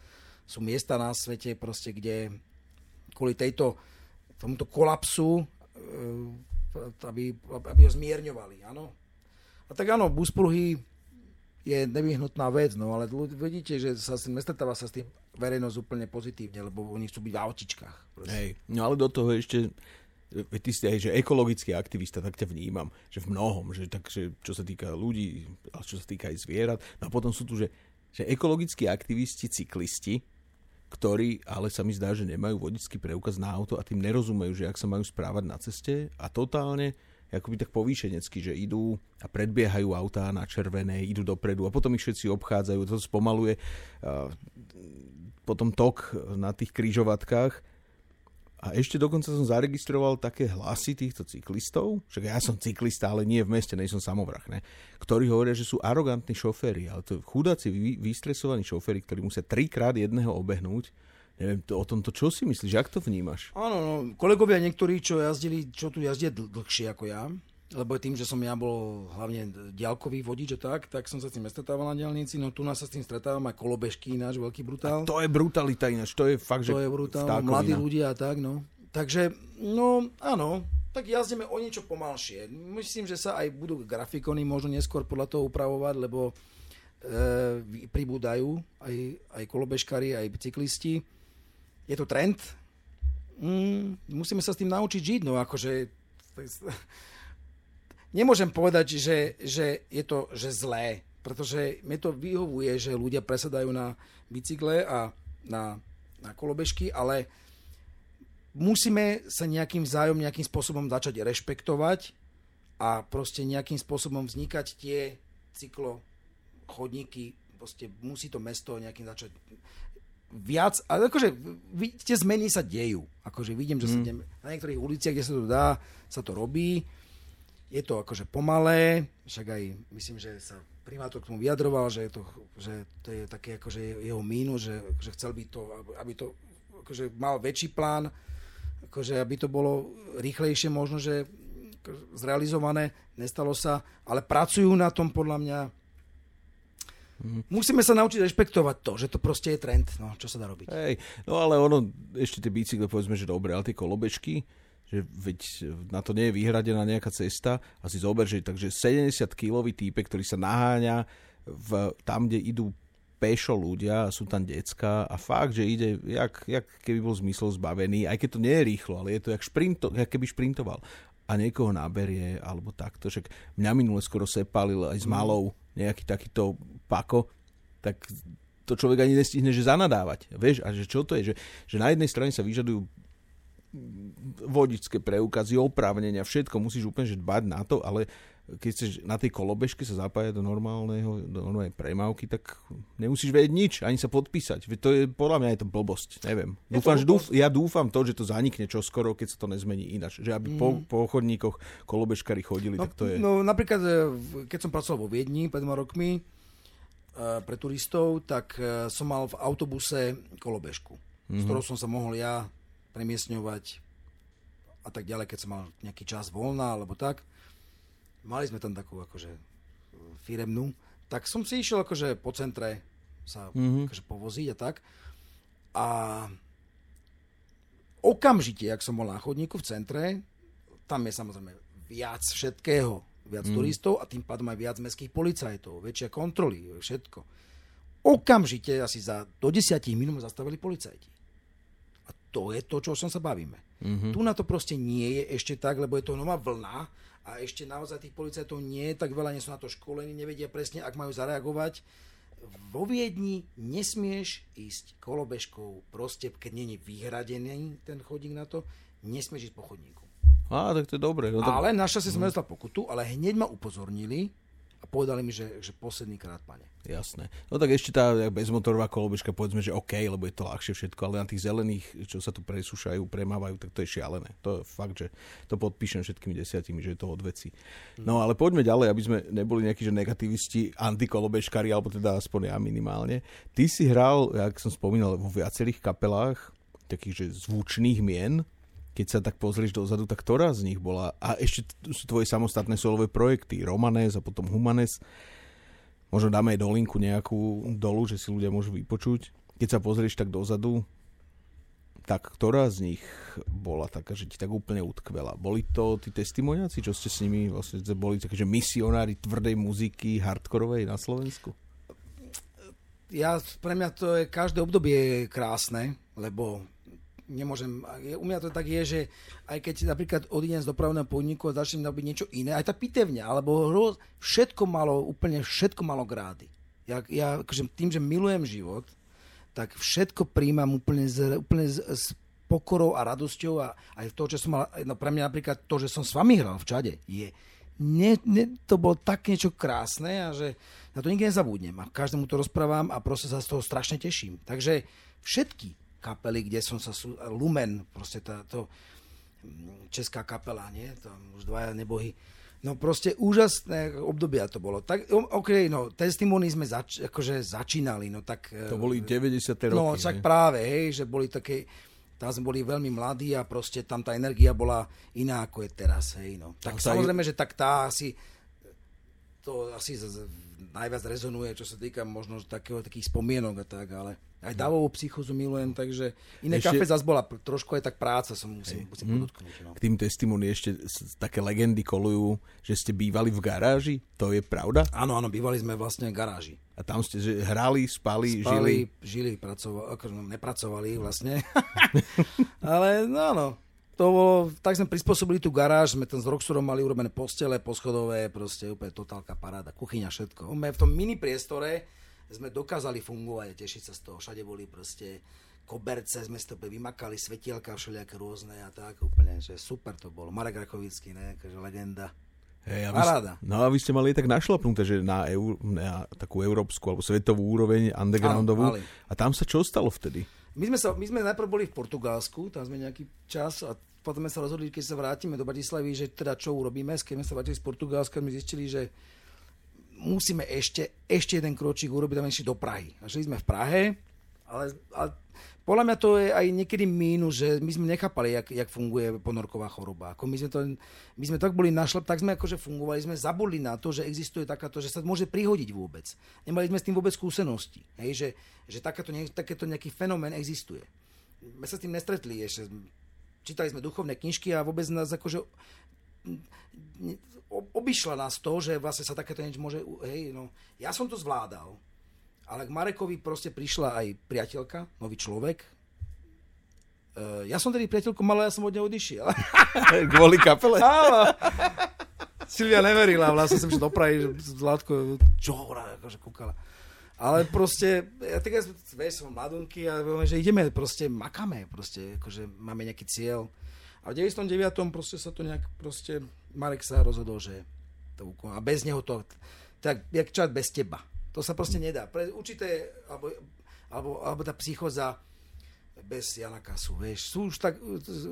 Sú miesta na svete, proste, kde kvôli tejto, tomuto kolapsu, e, aby, aby ho zmierňovali, áno. A tak áno, buspruhy je nevyhnutná vec, no ale vidíte, že sa s tým nestretáva sa s tým verejnosť úplne pozitívne, lebo oni chcú byť v autičkách. Hej, no ale do toho ešte ty si aj, že ekologický aktivista, tak ťa vnímam, že v mnohom, že, tak, že čo sa týka ľudí, ale čo sa týka aj zvierat. No a potom sú tu, že, že ekologickí aktivisti, cyklisti, ktorí ale sa mi zdá, že nemajú vodický preukaz na auto a tým nerozumejú, že ak sa majú správať na ceste a totálne akoby tak povýšenecky, že idú a predbiehajú autá na červené, idú dopredu a potom ich všetci obchádzajú, to spomaluje potom tok na tých krížovatkách a ešte dokonca som zaregistroval také hlasy týchto cyklistov, však ja som cyklista, ale nie v meste, nej som samovrah, ne? ktorí hovoria, že sú arogantní šoféry, ale to chudáci vy, vystresovaní šoféry, ktorí musia trikrát jedného obehnúť, Neviem, to, o tomto čo si myslíš, jak to vnímaš? Áno, no, kolegovia niektorí, čo jazdili, čo tu jazdia dl- dlhšie ako ja, lebo tým, že som ja bol hlavne diaľkový vodič a tak, tak som sa s tým nestretával na diálnici, no tu nás sa s tým stretávam aj kolobežky, náš veľký brutál. A to je brutalita ináč, to je fakt, to že... Je brutál, mladí ľudia a tak, no. Takže, no, áno, tak jazdíme o niečo pomalšie. Myslím, že sa aj budú grafikony možno neskôr podľa toho upravovať, lebo e, pribúdajú aj, aj kolobežkári, aj cyklisti. Je to trend. Mm, musíme sa s tým naučiť žiť, no akože nemôžem povedať, že, že je to že zlé, pretože mi to vyhovuje, že ľudia presadajú na bicykle a na, na kolobežky, ale musíme sa nejakým vzájom, nejakým spôsobom začať rešpektovať a proste nejakým spôsobom vznikať tie cyklo chodníky, proste musí to mesto nejakým začať viac, ale akože tie zmeny sa dejú. Akože vidím, že mm. sa mhm. na niektorých uliciach, kde sa to dá, sa to robí je to akože pomalé, však aj myslím, že sa primátor k tomu vyjadroval, že, je to, že to je také akože jeho mínus, že, že chcel by to, aby to akože mal väčší plán, akože aby to bolo rýchlejšie možno, že zrealizované, nestalo sa, ale pracujú na tom podľa mňa. Musíme sa naučiť rešpektovať to, že to proste je trend, no, čo sa dá robiť. Hej, no ale ono, ešte tie bicykle, povedzme, že dobre, ale tie kolobežky, že veď na to nie je vyhradená nejaká cesta a si zober, že takže 70-kilový týpek, ktorý sa naháňa v, tam, kde idú pešo ľudia, sú tam decka a fakt, že ide, jak, jak keby bol zmysel zbavený, aj keď to nie je rýchlo, ale je to jak, šprinto, jak keby šprintoval a niekoho naberie, alebo takto. Však mňa minule skoro sepalil aj s mm. malou nejaký takýto pako, tak to človek ani nestihne, že zanadávať. Vieš, a že čo to je? Že, že na jednej strane sa vyžadujú vodičské preukazy, oprávnenia, všetko musíš úplne že dbať na to, ale keď chceš na tej kolobežke sa zapájať do normálneho, do normálnej premávky, tak nemusíš vedieť nič, ani sa podpísať. To je, podľa mňa je to blbosť, neviem. Je dúfam, že dúf, ja dúfam to, že to zanikne čo skoro, keď sa to nezmení ináč. Že aby mm. po, po chodníkoch kolobežkári chodili, no, tak to je... No napríklad, e, keď som pracoval vo Viedni pred dvoma rokmi, e, pre turistov, tak e, som mal v autobuse kolobežku, mm-hmm. s ktorou som sa mohol ja premiesňovať a tak ďalej, keď som mal nejaký čas voľná alebo tak mali sme tam takú akože firemnú, tak som si išiel akože po centre sa mm-hmm. akože povoziť a tak. A okamžite, ak som bol na chodníku v centre, tam je samozrejme viac všetkého, viac mm. turistov a tým pádom aj viac mestských policajtov, väčšia kontroly, všetko. Okamžite asi za do 10 minút zastavili policajti. A to je to, čo som sa bavíme. Mm-hmm. Tu na to proste nie je ešte tak, lebo je to nová vlna a ešte naozaj tých policajtov nie je tak veľa, nie sú na to školení, nevedia presne, ak majú zareagovať. Vo Viedni nesmieš ísť kolobežkou, proste keď není vyhradený ten chodník na to, nesmieš ísť po chodníku. Á, tak to je dobre. No, tak... Ale našťastie sme dostal pokutu, ale hneď ma upozornili, a povedali mi, že, že posledný krát, pane. Jasné. No tak ešte tá bezmotorová kolobežka, povedzme, že OK, lebo je to ľahšie všetko, ale na tých zelených, čo sa tu presúšajú, premávajú, tak to je šialené. To je fakt, že to podpíšem všetkými desiatimi, že je to od veci. No ale poďme ďalej, aby sme neboli nejakí že negativisti, antikolobežkári, alebo teda aspoň ja minimálne. Ty si hral, jak som spomínal, vo viacerých kapelách, takých, že zvučných mien, keď sa tak pozrieš dozadu, tak ktorá z nich bola? A ešte sú tvoje samostatné solové projekty, Romanes a potom Humanes. Možno dáme aj dolinku nejakú dolu, že si ľudia môžu vypočuť. Keď sa pozrieš tak dozadu, tak ktorá z nich bola taká, že ti tak úplne utkvela? Boli to tí testimoniaci, čo ste s nimi vlastne boli také, že misionári tvrdej muziky, hardkorovej na Slovensku? Ja, pre mňa to je, každé obdobie je krásne, lebo nemôžem, u mňa to tak je, že aj keď napríklad odídem z dopravného podniku a začnem robiť niečo iné, aj tá pitevňa, alebo všetko malo, úplne všetko malo grády. Ja, ja akože tým, že milujem život, tak všetko príjmam úplne, z, úplne z, s pokorou a radosťou a aj to, že som mal, no pre mňa napríklad to, že som s vami hral v čade, je, ne, ne, to bolo tak niečo krásne a že na to nikdy nezabudnem a každému to rozprávam a proste sa z toho strašne teším. Takže všetky kapely, kde som sa... Lumen, proste tá, to mm, česká kapela, nie? Tam už dvaja nebohy. No proste úžasné obdobia to bolo. Tak, OK, no, testimony sme zač, akože začínali, no tak... To boli 90. roky. No, tak práve, hej, že boli také... Tam sme boli veľmi mladí a proste tam tá energia bola iná, ako je teraz, hej, no. Tak no, samozrejme, že tak tá asi... To asi najviac rezonuje, čo sa týka možno takého, takých spomienok a tak, ale aj davovú psychozu milujem, takže iné ešte... kafe zase bola trošku aj tak práca, som musím, musím hm. podotknúť. No. K tým testimony ešte také legendy kolujú, že ste bývali v garáži, to je pravda? Áno, áno, bývali sme vlastne v garáži. A tam ste že hrali, spali, spali žili? žili, pracovali, no, nepracovali vlastne. Ale no, no, to tak sme prispôsobili tú garáž, sme tam s Roxurom mali urobené postele, poschodové, proste úplne totálka paráda, kuchyňa, všetko. My v tom mini priestore sme dokázali fungovať a tešiť sa z toho. Všade boli proste koberce, sme si to vymakali, svetielka všelijaké rôzne a tak úplne, že super to bolo. Marek Rakovický, ne, akože legenda. Hey, a Paráda. no a vy ste mali tak našlapnuté, že na, eur, na takú európsku alebo svetovú úroveň undergroundovú. Áno, a tam sa čo stalo vtedy? My sme, sa, my sme najprv boli v Portugalsku, tam sme nejaký čas a potom sme sa rozhodli, keď sa vrátime do Bratislavy, že teda čo urobíme. Keď sme sa vrátili z Portugalska, my zistili, že musíme ešte, ešte jeden kročík urobiť, aby išli do Prahy. A žili sme v Prahe Ale, ale podľa mňa to je aj niekedy mínus, že my sme nechápali, jak, jak funguje ponorková choroba. Ako my, sme to, my sme tak boli našli, tak sme akože fungovali, sme zabudli na to, že existuje takáto, že sa môže prihodiť vôbec. Nemali sme s tým vôbec skúsenosti. Hej, že, že takáto, takéto nejaký fenomén existuje. My sa s tým nestretli ešte. Čítali sme duchovné knižky a vôbec nás akože obišla nás to, že vlastne sa takéto niečo môže... Hej, no, ja som to zvládal ale k Marekovi proste prišla aj priateľka, nový človek. Uh, ja som tedy priateľku mal, ja som od neho odišiel. Kvôli kapele? Áno. Silvia neverila, vlastne som šiel dopraviť, že Zlatko, čo hovorá, akože kúkala. Ale proste, ja tak ja vieš, som mladunky a vieme, že ideme, proste makame, proste, akože máme nejaký cieľ. A v 99. proste sa to nejak, proste, Marek sa rozhodol, že to A bez neho to, tak jak čať bez teba. To sa proste nedá. Pre určité, alebo, alebo, alebo tá psychoza bez Jana Kasu, vieš. Sú už tak,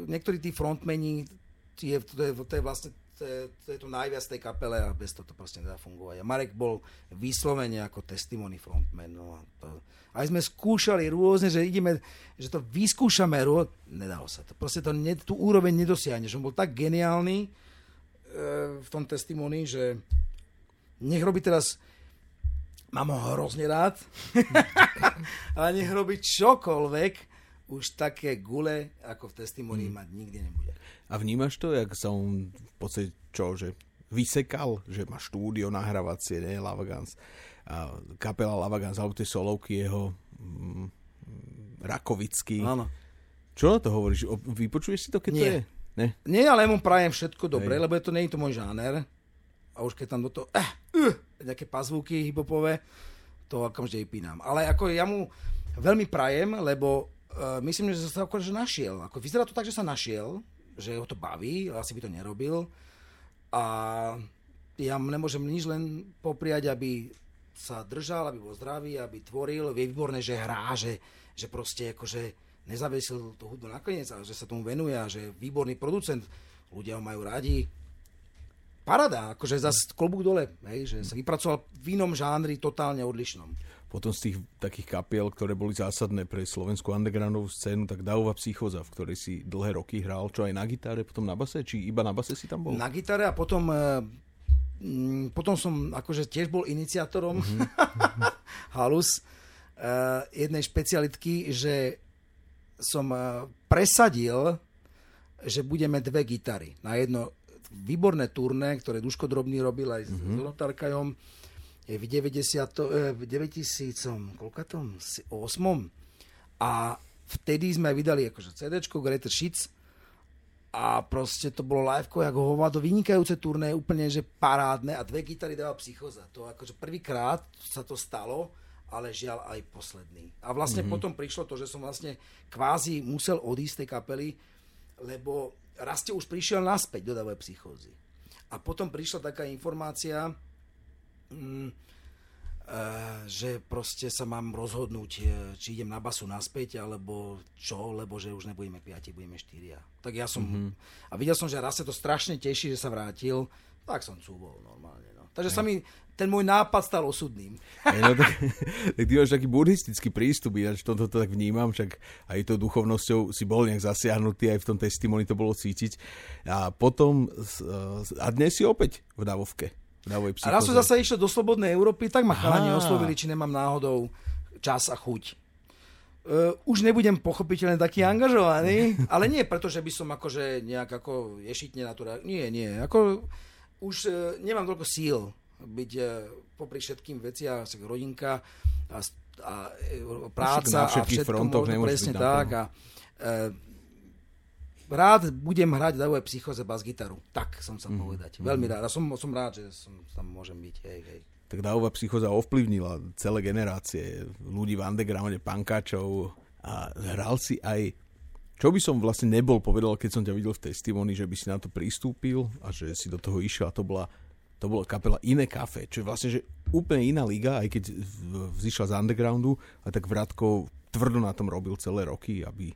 niektorí tí frontmeni, je, to, je, to je vlastne to je, to je to najviac tej kapele a bez toho to proste nedá fungovať. A Marek bol vyslovene ako testimony frontman. No, to, aj sme skúšali rôzne, že ideme, že to vyskúšame, rô... nedalo sa to. Proste to, ne, tú úroveň nedosiahneš. On bol tak geniálny e, v tom testimony, že nech robí teraz mám ho hrozne rád, ale nech robí čokoľvek, už také gule, ako v testimonii hmm. mať nikdy nebude. A vnímaš to, jak sa on v podstate čo, že vysekal, že má štúdio nahrávacie, nie, Lavagans, a kapela Lavagans, alebo tie solovky jeho mm, Rakovický. Áno. Čo na to hovoríš? Vypočuješ si to, keď Nie. to je? Ne? Nie, ale mu prajem všetko dobre, Hej. lebo to nie je to môj žáner. A už keď tam do toho... Eh, uh, nejaké pazvúky hipopové, to okamžite vypínam. Ale ako ja mu veľmi prajem, lebo uh, myslím, že sa akože našiel. Ako vyzerá to tak, že sa našiel, že ho to baví, asi by to nerobil. A ja nemôžem nič len popriať, aby sa držal, aby bol zdravý, aby tvoril. Je výborné, že hrá, že, že proste akože nezavesil tú hudbu nakoniec, ale že sa tomu venuje a že je výborný producent. Ľudia ho majú radi parada, akože zase klobúk dole, hej, že sa vypracoval v inom žánri totálne odlišnom. Potom z tých takých kapiel, ktoré boli zásadné pre slovenskú undergroundovú scénu, tak Daova Psychoza, v ktorej si dlhé roky hral, čo aj na gitare, potom na base, či iba na base si tam bol? Na gitare a potom, mm, potom som akože tiež bol iniciátorom mm-hmm. halus uh, jednej špecialitky, že som uh, presadil, že budeme dve gitary. Na jedno výborné turné, ktoré Duško Drobný robil aj mm-hmm. s Rotarkajom v 90, v 9000, koľko tom? 8. A vtedy sme vydali akože CDčko Greater Shits a proste to bolo liveko, ako hovado, vynikajúce turné, úplne že parádne a dve gitary dáva psychoza. To akože prvýkrát sa to stalo, ale žiaľ aj posledný. A vlastne mm-hmm. potom prišlo to, že som vlastne kvázi musel odísť z tej kapely, lebo Raste už prišiel naspäť do davej psychózy. A potom prišla taká informácia, mm, e, že proste sa mám rozhodnúť, e, či idem na basu naspäť, alebo čo, lebo že už nebudeme piati, budeme štyria. Tak ja som, mm-hmm. a videl som, že raz sa to strašne teší, že sa vrátil, tak som cúbol normálne. No. Takže sa mi ten môj nápad stal osudným. Hey, no, tak, tak ty máš taký buddhistický prístup, ináč toto to tak vnímam, však aj tou duchovnosťou si bol nejak zasiahnutý, aj v tom testimoni to bolo cítiť. A potom, a dnes si opäť v Davovke. V a raz som zase išiel do Slobodnej Európy, tak ma chalani oslovili, či nemám náhodou čas a chuť. Uh, už nebudem pochopiteľne taký angažovaný, ale nie preto, že by som akože nejak ako ješitne na to... Nie, nie. Ako, už uh, nemám toľko síl byť uh, popri všetkým veciam, rodinka a, a uh, práca na a všetko možno presne tak. A, uh, rád budem hrať dávoj psychoze bas gitaru. Tak som sa mm. povedať. Veľmi rád. A som, som rád, že som tam môžem byť. Hej, hej. Tak Davová psychoza ovplyvnila celé generácie ľudí v undergrounde, pankáčov a hral si aj čo by som vlastne nebol povedal, keď som ťa videl v testimony, že by si na to pristúpil a že si do toho išiel a to bola, to bola kapela Iné kafe, čo je vlastne že úplne iná liga, aj keď vzýšla z undergroundu, a tak Vratko tvrdo na tom robil celé roky, aby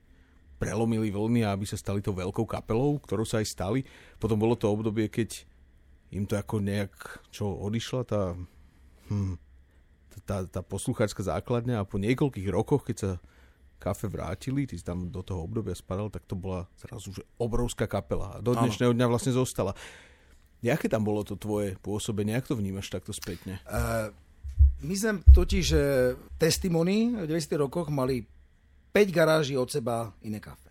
prelomili vlny a aby sa stali to veľkou kapelou, ktorú sa aj stali. Potom bolo to obdobie, keď im to ako nejak, čo odišla tá, hm, tá tá, tá poslucháčska základňa a po niekoľkých rokoch, keď sa kafe vrátili, ty si tam do toho obdobia spadal, tak to bola zrazu že obrovská kapela. A do dnešného dňa vlastne zostala. Jaké tam bolo to tvoje pôsobenie? Jak to vnímaš takto spätne? Uh, my sme totiž testimony v 90. rokoch mali 5 garáží od seba iné kafe.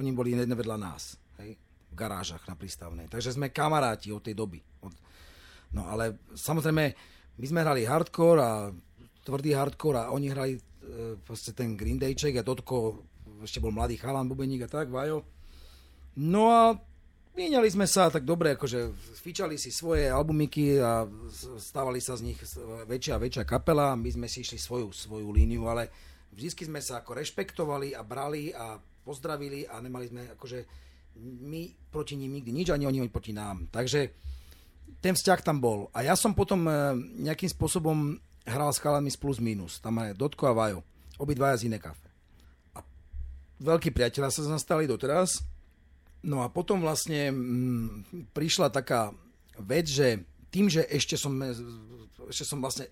Oni boli jedne vedľa nás. Hej? V garážach na prístavnej. Takže sme kamaráti od tej doby. Od... No ale samozrejme, my sme hrali hardcore a tvrdý hardcore a oni hrali proste ten Green Dayček a Dotko, ešte bol mladý chalan, bubeník a tak, Vajo. No a Mieniali sme sa tak dobre, akože fičali si svoje albumiky a stávali sa z nich väčšia a väčšia kapela, my sme si išli svoju, svoju líniu, ale vždy sme sa ako rešpektovali a brali a pozdravili a nemali sme akože my proti ním nikdy nič, ani oni proti nám. Takže ten vzťah tam bol. A ja som potom eh, nejakým spôsobom hral s chalami z plus minus. Tam je Dotko a Vajo. Obidvaja z iné kafe. A veľkí priatelia sa nastali doteraz. No a potom vlastne m, prišla taká vec, že tým, že ešte som, ešte som vlastne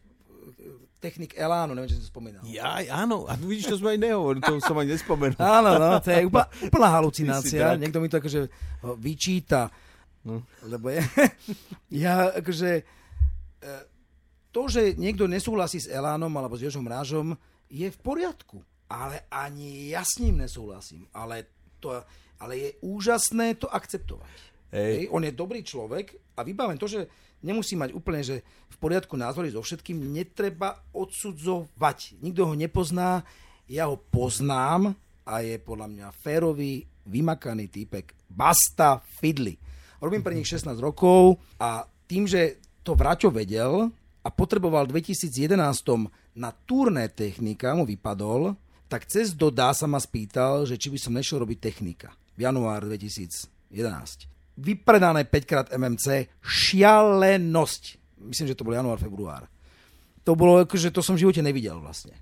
technik Elánu, neviem, či som spomínal. Ja, áno, a vidíš, to sme aj nehovorili, to som aj nespomenul. áno, no, to je úplná, úplná halucinácia. Niekto mi to akože vyčíta. No. Lebo ja, ja akože e, to, že niekto nesúhlasí s Elánom alebo s Jožom Rážom, je v poriadku. Ale ani ja s ním nesúhlasím. Ale, to, ale je úžasné to akceptovať. Hej. Hej, on je dobrý človek a vybaven to, že nemusí mať úplne že v poriadku názory so všetkým, netreba odsudzovať. Nikto ho nepozná, ja ho poznám a je podľa mňa férový, vymakaný týpek. Basta Fidli. Robím pre nich 16 rokov a tým, že to Vraťo vedel, a potreboval v 2011 na turné technika, mu vypadol, tak cez Dodá sa ma spýtal, že či by som nešiel robiť technika. Január 2011. Vypredané 5 krát MMC, šialenosť. Myslím, že to bol január, február. To bolo, že to som v živote nevidel vlastne.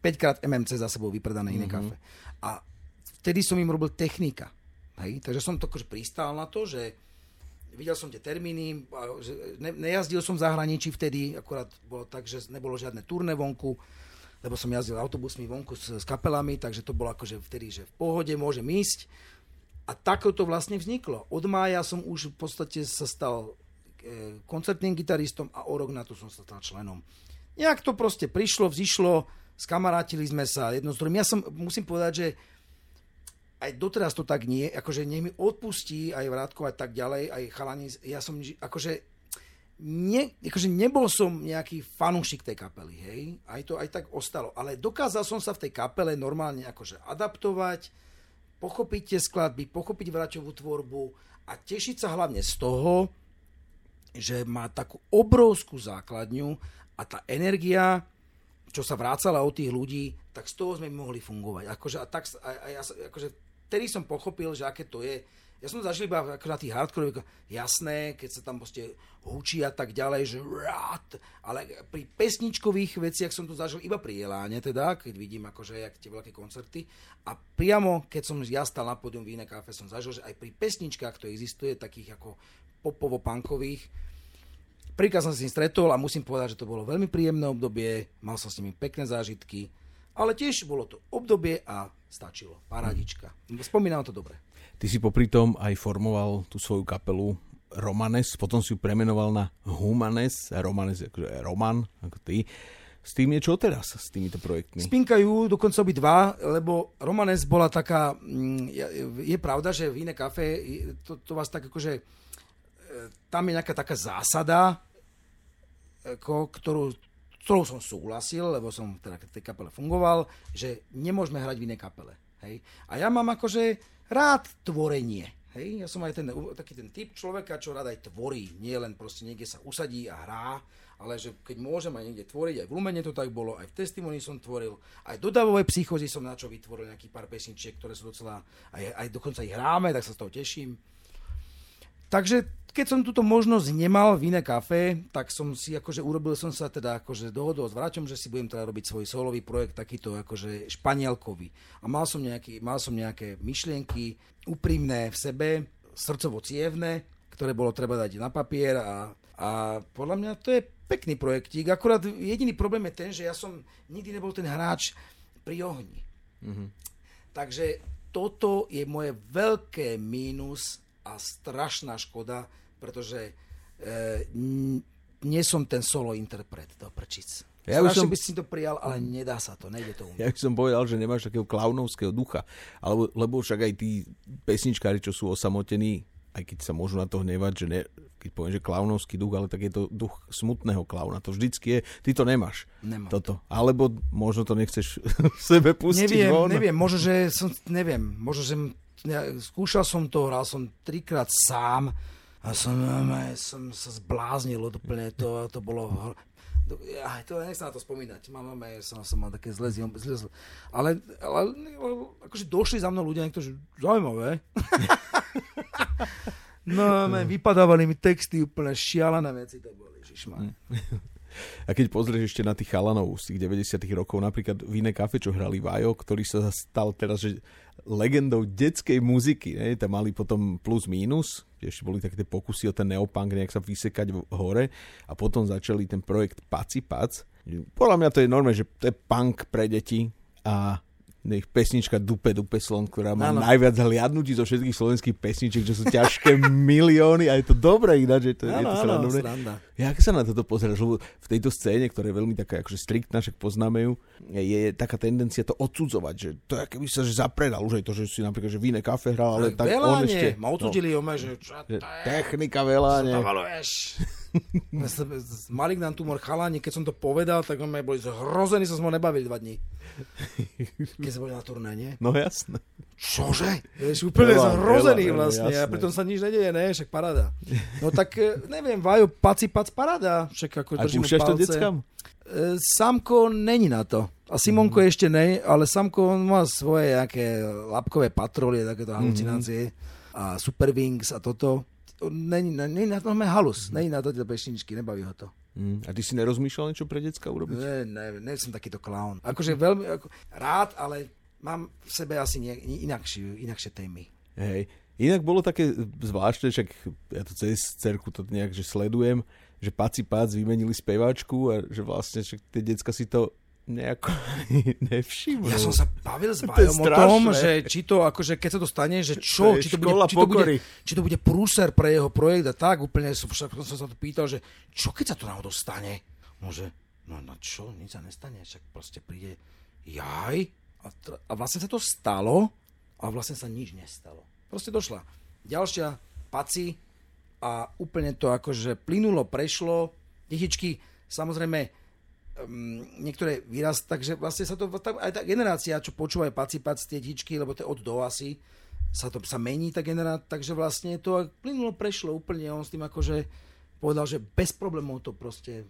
5 krát MMC za sebou vypredané iné mm-hmm. kafe. A vtedy som im robil technika. Hej? Takže som to akože pristal na to, že videl som tie termíny, ne, nejazdil som v zahraničí vtedy, akorát bolo tak, že nebolo žiadne turné vonku, lebo som jazdil autobusmi vonku s, s kapelami, takže to bolo akože vtedy, že v pohode môžem ísť. A takto to vlastne vzniklo. Od mája som už v podstate sa stal e, koncertným gitaristom a o rok na to som sa stal členom. Nejak to proste prišlo, vzýšlo, skamarátili sme sa jedno z druhým. Ja som, musím povedať, že aj doteraz to tak nie, akože nech mi odpustí aj Vrátko a tak ďalej, aj chalani, ja som, akože, ne, akože nebol som nejaký fanúšik tej kapely, hej, aj to aj tak ostalo, ale dokázal som sa v tej kapele normálne akože adaptovať, pochopiť tie skladby, pochopiť Vraťovú tvorbu a tešiť sa hlavne z toho, že má takú obrovskú základňu a tá energia, čo sa vrácala od tých ľudí, tak z toho sme mohli fungovať. Akože, a tak, a, a ja, akože vtedy som pochopil, že aké to je. Ja som zažil iba ako na tých hardcore, jasné, keď sa tam proste hučí a tak ďalej, že rát, ale pri pesničkových veciach som to zažil iba pri Jeláne, teda, keď vidím akože jak tie veľké koncerty. A priamo, keď som ja stal na pódium v iné kafe, som zažil, že aj pri pesničkách to existuje, takých ako popovo-punkových, Prvýkrát som s ním stretol a musím povedať, že to bolo veľmi príjemné obdobie, mal som s nimi pekné zážitky, ale tiež bolo to obdobie a stačilo. Parádička. Spomínam to dobre. Ty si popri tom aj formoval tú svoju kapelu Romanes, potom si ju premenoval na Humanes, Romanes akože Roman, ako ty. S tým je čo teraz, s týmito projektmi? Spinkajú dokonca by dva, lebo Romanes bola taká, mm, je, pravda, že v iné kafe, to, to vás tak akože, e, tam je nejaká taká zásada, ako, ktorú ktorou som súhlasil, lebo som teda v tej kapele fungoval, že nemôžeme hrať v inej kapele. Hej. A ja mám akože rád tvorenie. Hej. Ja som aj ten, taký ten typ človeka, čo rád aj tvorí. Nie len proste niekde sa usadí a hrá, ale že keď môžem aj niekde tvoriť, aj v Lumene to tak bolo, aj v testimony som tvoril, aj do davovej psychozy som na čo vytvoril nejaký pár pesničiek, ktoré sú docela, aj, aj dokonca ich hráme, tak sa z toho teším. Takže keď som túto možnosť nemal v iné kafe, tak som si akože urobil som sa teda akože dohodol s Vraťom, že si budem teda robiť svoj solový projekt takýto akože španielkový. A mal som, nejaký, mal som nejaké myšlienky úprimné v sebe, srdcovo cievne, ktoré bolo treba dať na papier a, a podľa mňa to je pekný projektík, akurát jediný problém je ten, že ja som nikdy nebol ten hráč pri ohni. Mm-hmm. Takže toto je moje veľké mínus a strašná škoda, pretože e, nie som ten solo interpret do prčic. Ja už som... by si to prijal, ale nedá sa to, nejde to umieť. Ja by som povedal, že nemáš takého klaunovského ducha, alebo, lebo však aj tí pesničkári, čo sú osamotení, aj keď sa môžu na to hnevať, že ne, keď poviem, že klaunovský duch, ale tak je to duch smutného klauna. To vždycky je, ty to nemáš. Nemám. Toto. Alebo možno to nechceš sebe pustiť neviem, von. Neviem, možno, že som, neviem, možno, že ja, skúšal som to, hral som trikrát sám a som, som sa zbláznil úplne, to, to bolo aj to nechcem na to spomínať. Mám, mám, som, som mal také zlé, zle, zle. Ale, ale, ale, akože došli za mnou ľudia, niektorí, zaujímavé. no, man, vypadávali mi texty úplne šialené veci to boli, žišman. A keď pozrieš ešte na tých chalanov z tých 90 rokov, napríklad v iné kafe, čo hrali Vajo, ktorý sa stal teraz že legendou detskej muziky. Ne? Tam mali potom plus mínus, ešte boli také pokusy o ten neopunk nejak sa vysekať hore a potom začali ten projekt Paci Pac. Podľa mňa to je normálne, že to je punk pre deti a nech pesnička Dupe Dupe Slon, ktorá má ano. najviac hliadnutí zo všetkých slovenských pesničiek, čo sú ťažké milióny a je to dobré ináč, že to, ano, je to ano, sranda. Jak sa na toto pozeráš? Lebo v tejto scéne, ktorá je veľmi taká akože striktná, však poznáme ju, je taká tendencia to odsudzovať, že to je keby sa že zapredal, už aj to, že si napríklad že v iné kafe hral, ale tak, tak on ešte... Ma odsudili no, že je? Technika veľa, Malignant tumor chalani, keď som to povedal, tak on boli zhrození, som sme nebavili dva dní. Keď sme boli na turné, nie? No jasné. Čože? Vieš, úplne veľa, zhrozený veľa, vlastne. Jasné. A pritom sa nič nedieje, ne? Však parada. No tak, e, neviem, Vajo, paci, pac, parada. Však ako a púšťaš to deckám? E, Samko není na to. A Simonko mm. ešte ne, ale Samko on má svoje nejaké lapkové patrolie, takéto halucinácie. Mm. A Super Wings a toto není, není na to halus, není na to tie pešničky, nebaví ho to. Mm. A ty si nerozmýšľal niečo pre decka urobiť? Ne, ne, ne som takýto clown. Akože veľmi, ako, rád, ale mám v sebe asi nie, inakšie, inakšie témy. Hej. Inak bolo také zvláštne, však ja to cez cerku to nejak že sledujem, že Paci Pac vymenili speváčku a že vlastne však tie decka si to nejako nevšimol. Ja som sa bavil s Bajom o tom, že či to, akože keď sa to stane, že čo, to či to, bude, či, to bude, či to bude prúser pre jeho projekt a tak, úplne som, však som sa to pýtal, že čo keď sa to náhodou stane? Môže, no na no čo, nič sa nestane, však proste príde jaj a, tr- a vlastne sa to stalo a vlastne sa nič nestalo. Proste došla ďalšia paci a úplne to akože plynulo, prešlo, detičky, samozrejme, um, niektoré výraz, takže vlastne sa to, aj tá generácia, čo počúvajú pacipac tie tičky, lebo to je od do asi, sa to sa mení tá generácia, takže vlastne to plynulo prešlo úplne, on s tým akože povedal, že bez problémov to proste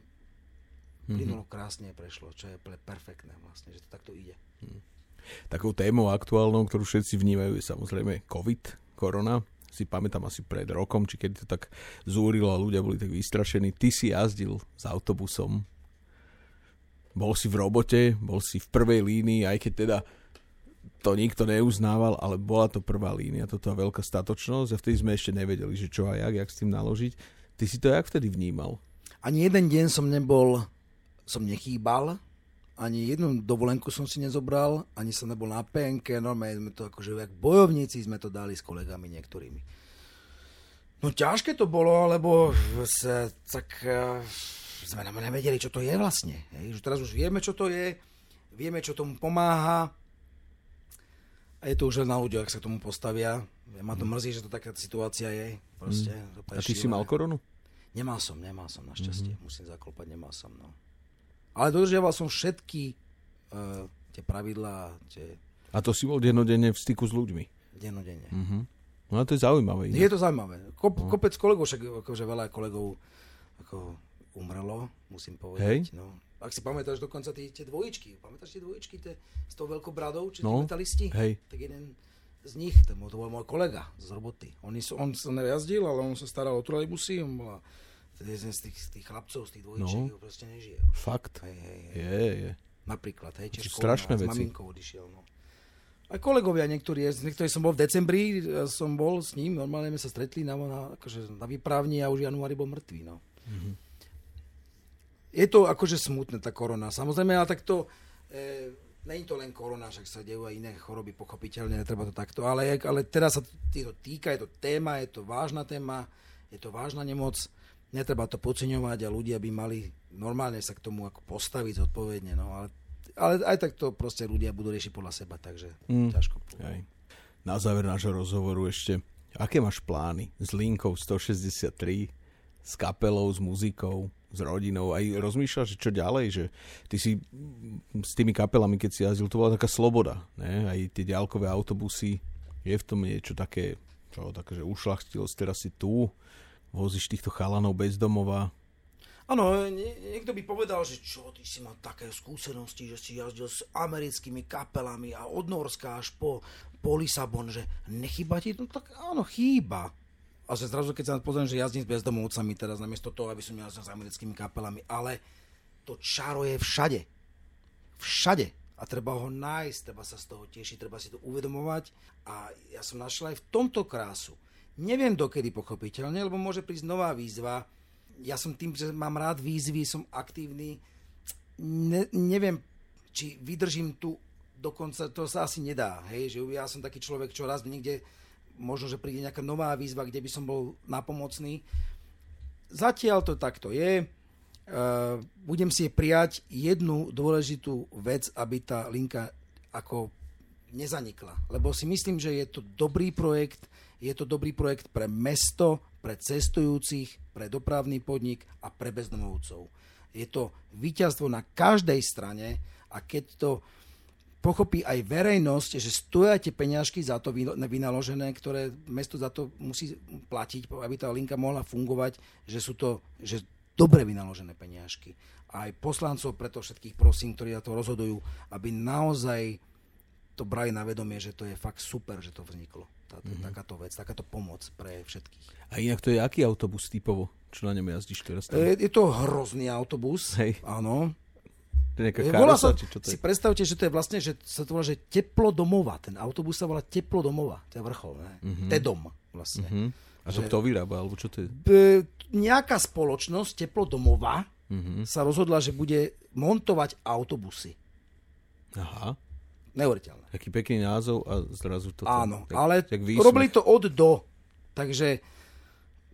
mhm. plynulo krásne prešlo, čo je perfektné vlastne, že to takto ide. Mm. Takou témou aktuálnou, ktorú všetci vnímajú, je samozrejme COVID, korona si pamätám asi pred rokom, či keď to tak zúrilo a ľudia boli tak vystrašení. Ty si jazdil s autobusom bol si v robote, bol si v prvej línii, aj keď teda to nikto neuznával, ale bola to prvá línia, toto je veľká statočnosť a vtedy sme ešte nevedeli, že čo a jak, jak s tým naložiť. Ty si to jak vtedy vnímal? Ani jeden deň som nebol, som nechýbal, ani jednu dovolenku som si nezobral, ani som nebol na penke, normálne sme to akože, jak bojovníci sme to dali s kolegami niektorými. No ťažké to bolo, lebo sa, tak sme nevedeli, čo to je vlastne. Hej? Že teraz už vieme, čo to je, vieme, čo tomu pomáha a je to už na ľuďoch, ak sa k tomu postavia. Ja ma to mrzí, že to taká situácia je. Proste, mm. A ty si mal koronu? Nemal som, nemal som, našťastie. Mm-hmm. Musím zaklopať, nemal som. No. Ale dodržiaval som všetky uh, tie pravidlá. Tie... A to si bol dennodenne v styku s ľuďmi? Dennodenne. Mm-hmm. No a to je zaujímavé. Je to zaujímavé. Kop, no. Kopec kolegov, však akože veľa kolegov ako umrelo, musím povedať. Hej. No. Ak si pamätáš dokonca tie, tie dvojičky, pamätáš tie dvojičky tie, s tou veľkou bradou, či no. metalisti? Hej. Tak jeden z nich, to bol, to bol môj kolega z roboty. On, on sa nejazdil, ale on sa staral o trolejbusy, on bola jeden z tých, tých chlapcov, z tých dvojičiek, no. proste nežije. Fakt? Hej, hej, hej. Je, je. Napríklad, hej, tiež strašné veci. s maminkou odišiel, no. Aj kolegovia niektorí, niektorí som bol v decembri, som bol s ním, normálne sme sa stretli na, na, akože na výpravni a už januári bol mŕtvý, no. Mm-hmm. Je to akože smutné, tá korona. Samozrejme, ale tak to... E, Není to len korona, však sa dejú aj iné choroby, pochopiteľne, netreba to takto. Ale, ale teraz sa to týka, je to téma, je to vážna téma, je to vážna nemoc, netreba to podceňovať a ľudia by mali normálne sa k tomu ako postaviť zodpovedne. No, ale, ale aj tak to proste ľudia budú riešiť podľa seba, takže mm. ťažko. Aj. Na záver nášho rozhovoru ešte, aké máš plány s linkou 163, s kapelou, s muzikou? s rodinou. Aj rozmýšľaš, čo ďalej, že ty si s tými kapelami, keď si jazdil, to bola taká sloboda. Ne? Aj tie ďalkové autobusy, je v tom niečo také, čo, také, že ušlachtilosť, teraz si tu, vozíš týchto chalanov bezdomova. Áno, nie, niekto by povedal, že čo, ty si mal také skúsenosti, že si jazdil s americkými kapelami a od Norska až po, po Lisabon, že nechyba ti to? Tak áno, chýba a že zrazu, keď sa pozriem, že jazdím s bezdomovcami teraz, namiesto toho, aby som jazdil s americkými kapelami, ale to čaro je všade. Všade. A treba ho nájsť, treba sa z toho tešiť, treba si to uvedomovať. A ja som našiel aj v tomto krásu. Neviem dokedy pochopiteľne, lebo môže prísť nová výzva. Ja som tým, že mám rád výzvy, som aktívny. Ne, neviem, či vydržím tu dokonca, to sa asi nedá. Hej, že ja som taký človek, čo raz niekde možno, že príde nejaká nová výzva, kde by som bol napomocný. Zatiaľ to takto je. Uh, budem si prijať jednu dôležitú vec, aby tá linka ako nezanikla. Lebo si myslím, že je to dobrý projekt, je to dobrý projekt pre mesto, pre cestujúcich, pre dopravný podnik a pre bezdomovcov. Je to víťazstvo na každej strane a keď to pochopí aj verejnosť, že stoja tie peňažky za to vynaložené, ktoré mesto za to musí platiť, aby tá linka mohla fungovať, že sú to že dobre vynaložené peňažky. Aj poslancov, preto všetkých prosím, ktorí na to rozhodujú, aby naozaj to brali na vedomie, že to je fakt super, že to vzniklo. Táto, mm-hmm. Takáto vec, takáto pomoc pre všetkých. A inak to je aký autobus typovo? Čo na ňom jazdíš teraz? Je, je to hrozný autobus, Hej. áno. Nejaká karosa, sa, či čo to je? Si predstavte, že to je vlastne, že sa to volá, že teplo domova. Ten autobus sa volá teplo domova. To je vrchol, ne? Mm-hmm. Tedom vlastne. Mm-hmm. A to že, kto vyrába, alebo čo to je? B, nejaká spoločnosť teplo domova mm-hmm. sa rozhodla, že bude montovať autobusy. Aha. Neuveriteľné. Taký pekný názov a zrazu to... Áno, tak, ale tak robili to od do. Takže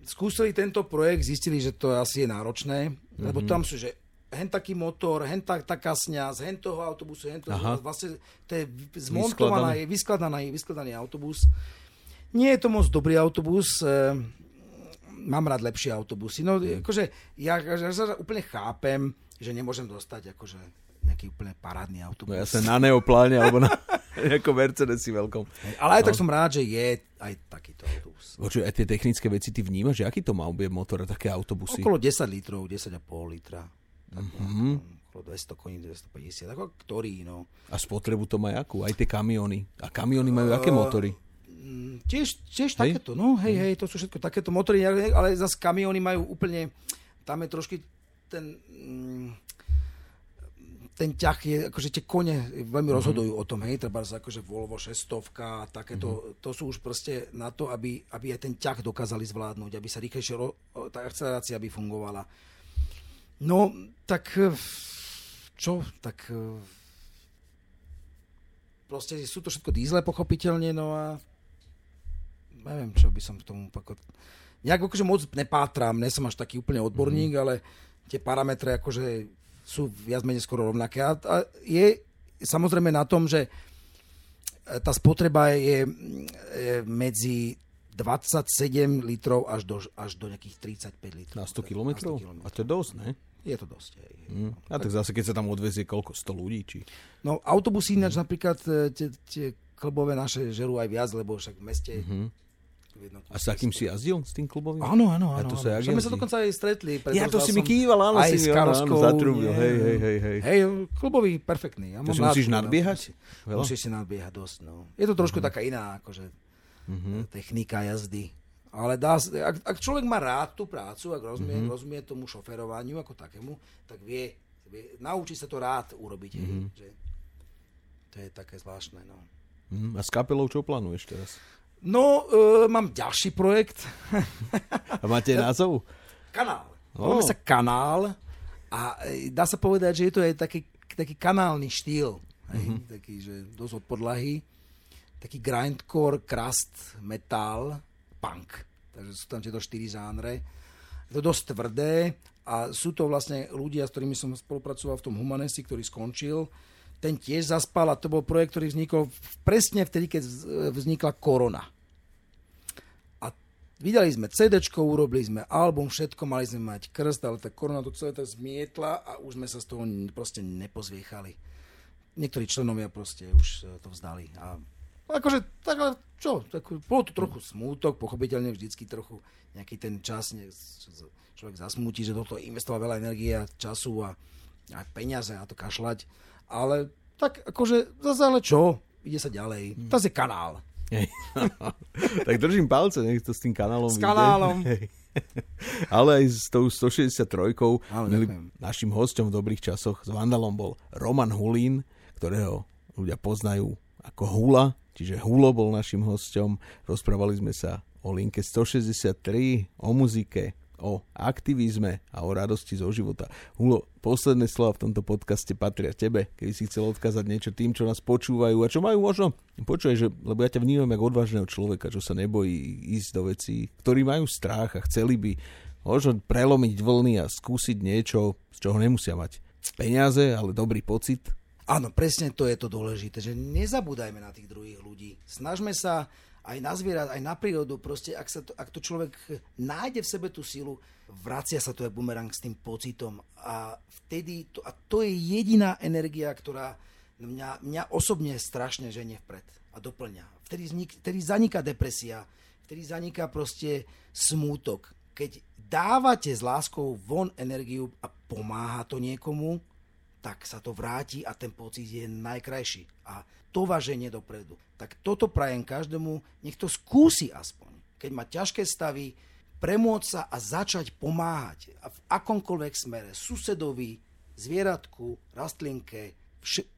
skúsili tento projekt, zistili, že to asi je náročné, mm-hmm. lebo tam sú, že hen taký motor, hen tak, taká sňaz, hen toho autobusu, hen toho, Aha. vlastne to je zmontovaná, je vyskladaný, vyskladaný autobus. Nie je to moc dobrý autobus, e, mám rád lepšie autobusy. No, hmm. akože, ja, ja, ja úplne chápem, že nemôžem dostať akože nejaký úplne parádny autobus. No ja sa na neopláne, alebo na ako Mercedesi veľkom. Ale aj no. tak som rád, že je aj takýto autobus. Počuj, aj tie technické veci ty vnímaš, že aký to má objem motora, také autobusy? Okolo 10 litrov, 10,5 litra. Mm-hmm. Okolo 200 koní, 250, ako ktorý, no. A spotrebu to má akú? Aj tie kamiony. A kamiony majú uh, aké motory? Mm, tiež, tiež hej? takéto, no, hej, hej, to sú všetko takéto motory, ale zase kamiony majú úplne, tam je trošky ten, mm, ten ťah je, akože tie kone veľmi mm-hmm. rozhodujú o tom, hej, treba sa akože Volvo 600 takéto, mm-hmm. to sú už proste na to, aby, aby aj ten ťah dokázali zvládnuť, aby sa rýchlejšie, tá akcelerácia by fungovala No, tak eh, čo, tak eh, proste sú to všetko dízle pochopiteľne, no a neviem, čo by som k tomu ako... Nejak akože moc nepátram, nie som až taký úplne odborník, mm. ale tie parametre akože sú viac menej skoro rovnaké. A, a je samozrejme na tom, že eh, tá spotreba je, je medzi 27 litrov až do, až do nejakých 35 litrov. Na 100 kilometrov? A to je dosť, ne? Je to dosť. Hej. Mm. A tak zase, keď sa tam odvezie koľko? 100 ľudí? Či... No autobusy ináč mm. napríklad e, tie, tie klubové naše žerú aj viac, lebo však v meste mm-hmm. A s akým si jazdil? S tým klubovým? Áno, áno, áno. A to sa áno. My sa dokonca aj stretli. Ja to si mi kýval, áno. Aj si s Karoskou. Zatrúbil, hej, hej, hej, hej. Hej, klubový, perfektný. Ja to si musíš nadbiehať? No, musíš si nadbiehať dosť, no. Je to trošku mm-hmm. taká iná, akože, mm-hmm. technika jazdy. Ale dá, ak, ak človek má rád tú prácu, ak rozumie, mm-hmm. rozumie tomu šoferovaniu ako takému, tak vie, vie naučí sa to rád urobiť. Mm-hmm. Že, to je také zvláštne. No. Mm, a s kapelou čo plánuješ teraz? No, e, mám ďalší projekt. a máte názov? Kanál. Oh. Voláme sa Kanál. A e, dá sa povedať, že je to aj taký, taký kanálny štýl, hej? Mm-hmm. taký, že dosť od podlahy, taký grindcore, crust, metal, punk. Takže sú tam tieto štyri žánre. Je to dosť tvrdé a sú to vlastne ľudia, s ktorými som spolupracoval v tom Humanesi, ktorý skončil. Ten tiež zaspal a to bol projekt, ktorý vznikol presne vtedy, keď vznikla korona Vydali sme CD, urobili sme album, všetko, mali sme mať krst, ale tá korona to celé to zmietla a už sme sa z toho proste nepozviechali. Niektorí členovia proste už to vzdali. A akože, tak ale čo, tak, bolo to trochu smútok, pochopiteľne vždycky trochu nejaký ten čas, ne, človek zasmúti, že do toho investoval veľa energie a času a, a peniaze a to kašľať, ale tak akože zase ale čo, ide sa ďalej, to je kanál. tak držím palce, nech to s tým kanálom S kanálom. Ale aj s tou 163 našim hostom v dobrých časoch. S Vandalom bol Roman Hulín, ktorého ľudia poznajú ako Hula, čiže Hulo bol našim hostom. Rozprávali sme sa o linke 163, o muzike, o aktivizme a o radosti zo života. Hulo, posledné slova v tomto podcaste patria tebe, keby si chcel odkázať niečo tým, čo nás počúvajú a čo majú možno, počuj, že, lebo ja ťa vnímam ako odvážneho človeka, čo sa nebojí ísť do vecí, ktorí majú strach a chceli by možno prelomiť vlny a skúsiť niečo, z čoho nemusia mať peniaze, ale dobrý pocit. Áno, presne to je to dôležité, že nezabúdajme na tých druhých ľudí. Snažme sa aj na zvierat, aj na prírodu, proste ak, sa to, ak to človek nájde v sebe tú silu, vracia sa to aj bumerang s tým pocitom a vtedy, to, a to je jediná energia, ktorá mňa, mňa osobne strašne ženie vpred a doplňa. Vtedy, vznik, vtedy zaniká depresia, vtedy zaniká proste smútok. Keď dávate s láskou von energiu a pomáha to niekomu, tak sa to vráti a ten pocit je najkrajší. A to váženie dopredu. Tak toto prajem každému, nech to skúsi aspoň. Keď má ťažké stavy, premôcť sa a začať pomáhať. V akomkoľvek smere, susedovi, zvieratku, rastlinke, vš-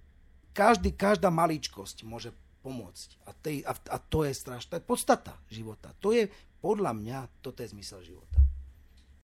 každý, každá maličkosť môže pomôcť. A, tej, a, a to je je podstata života. To je, podľa mňa, toto je zmysel života.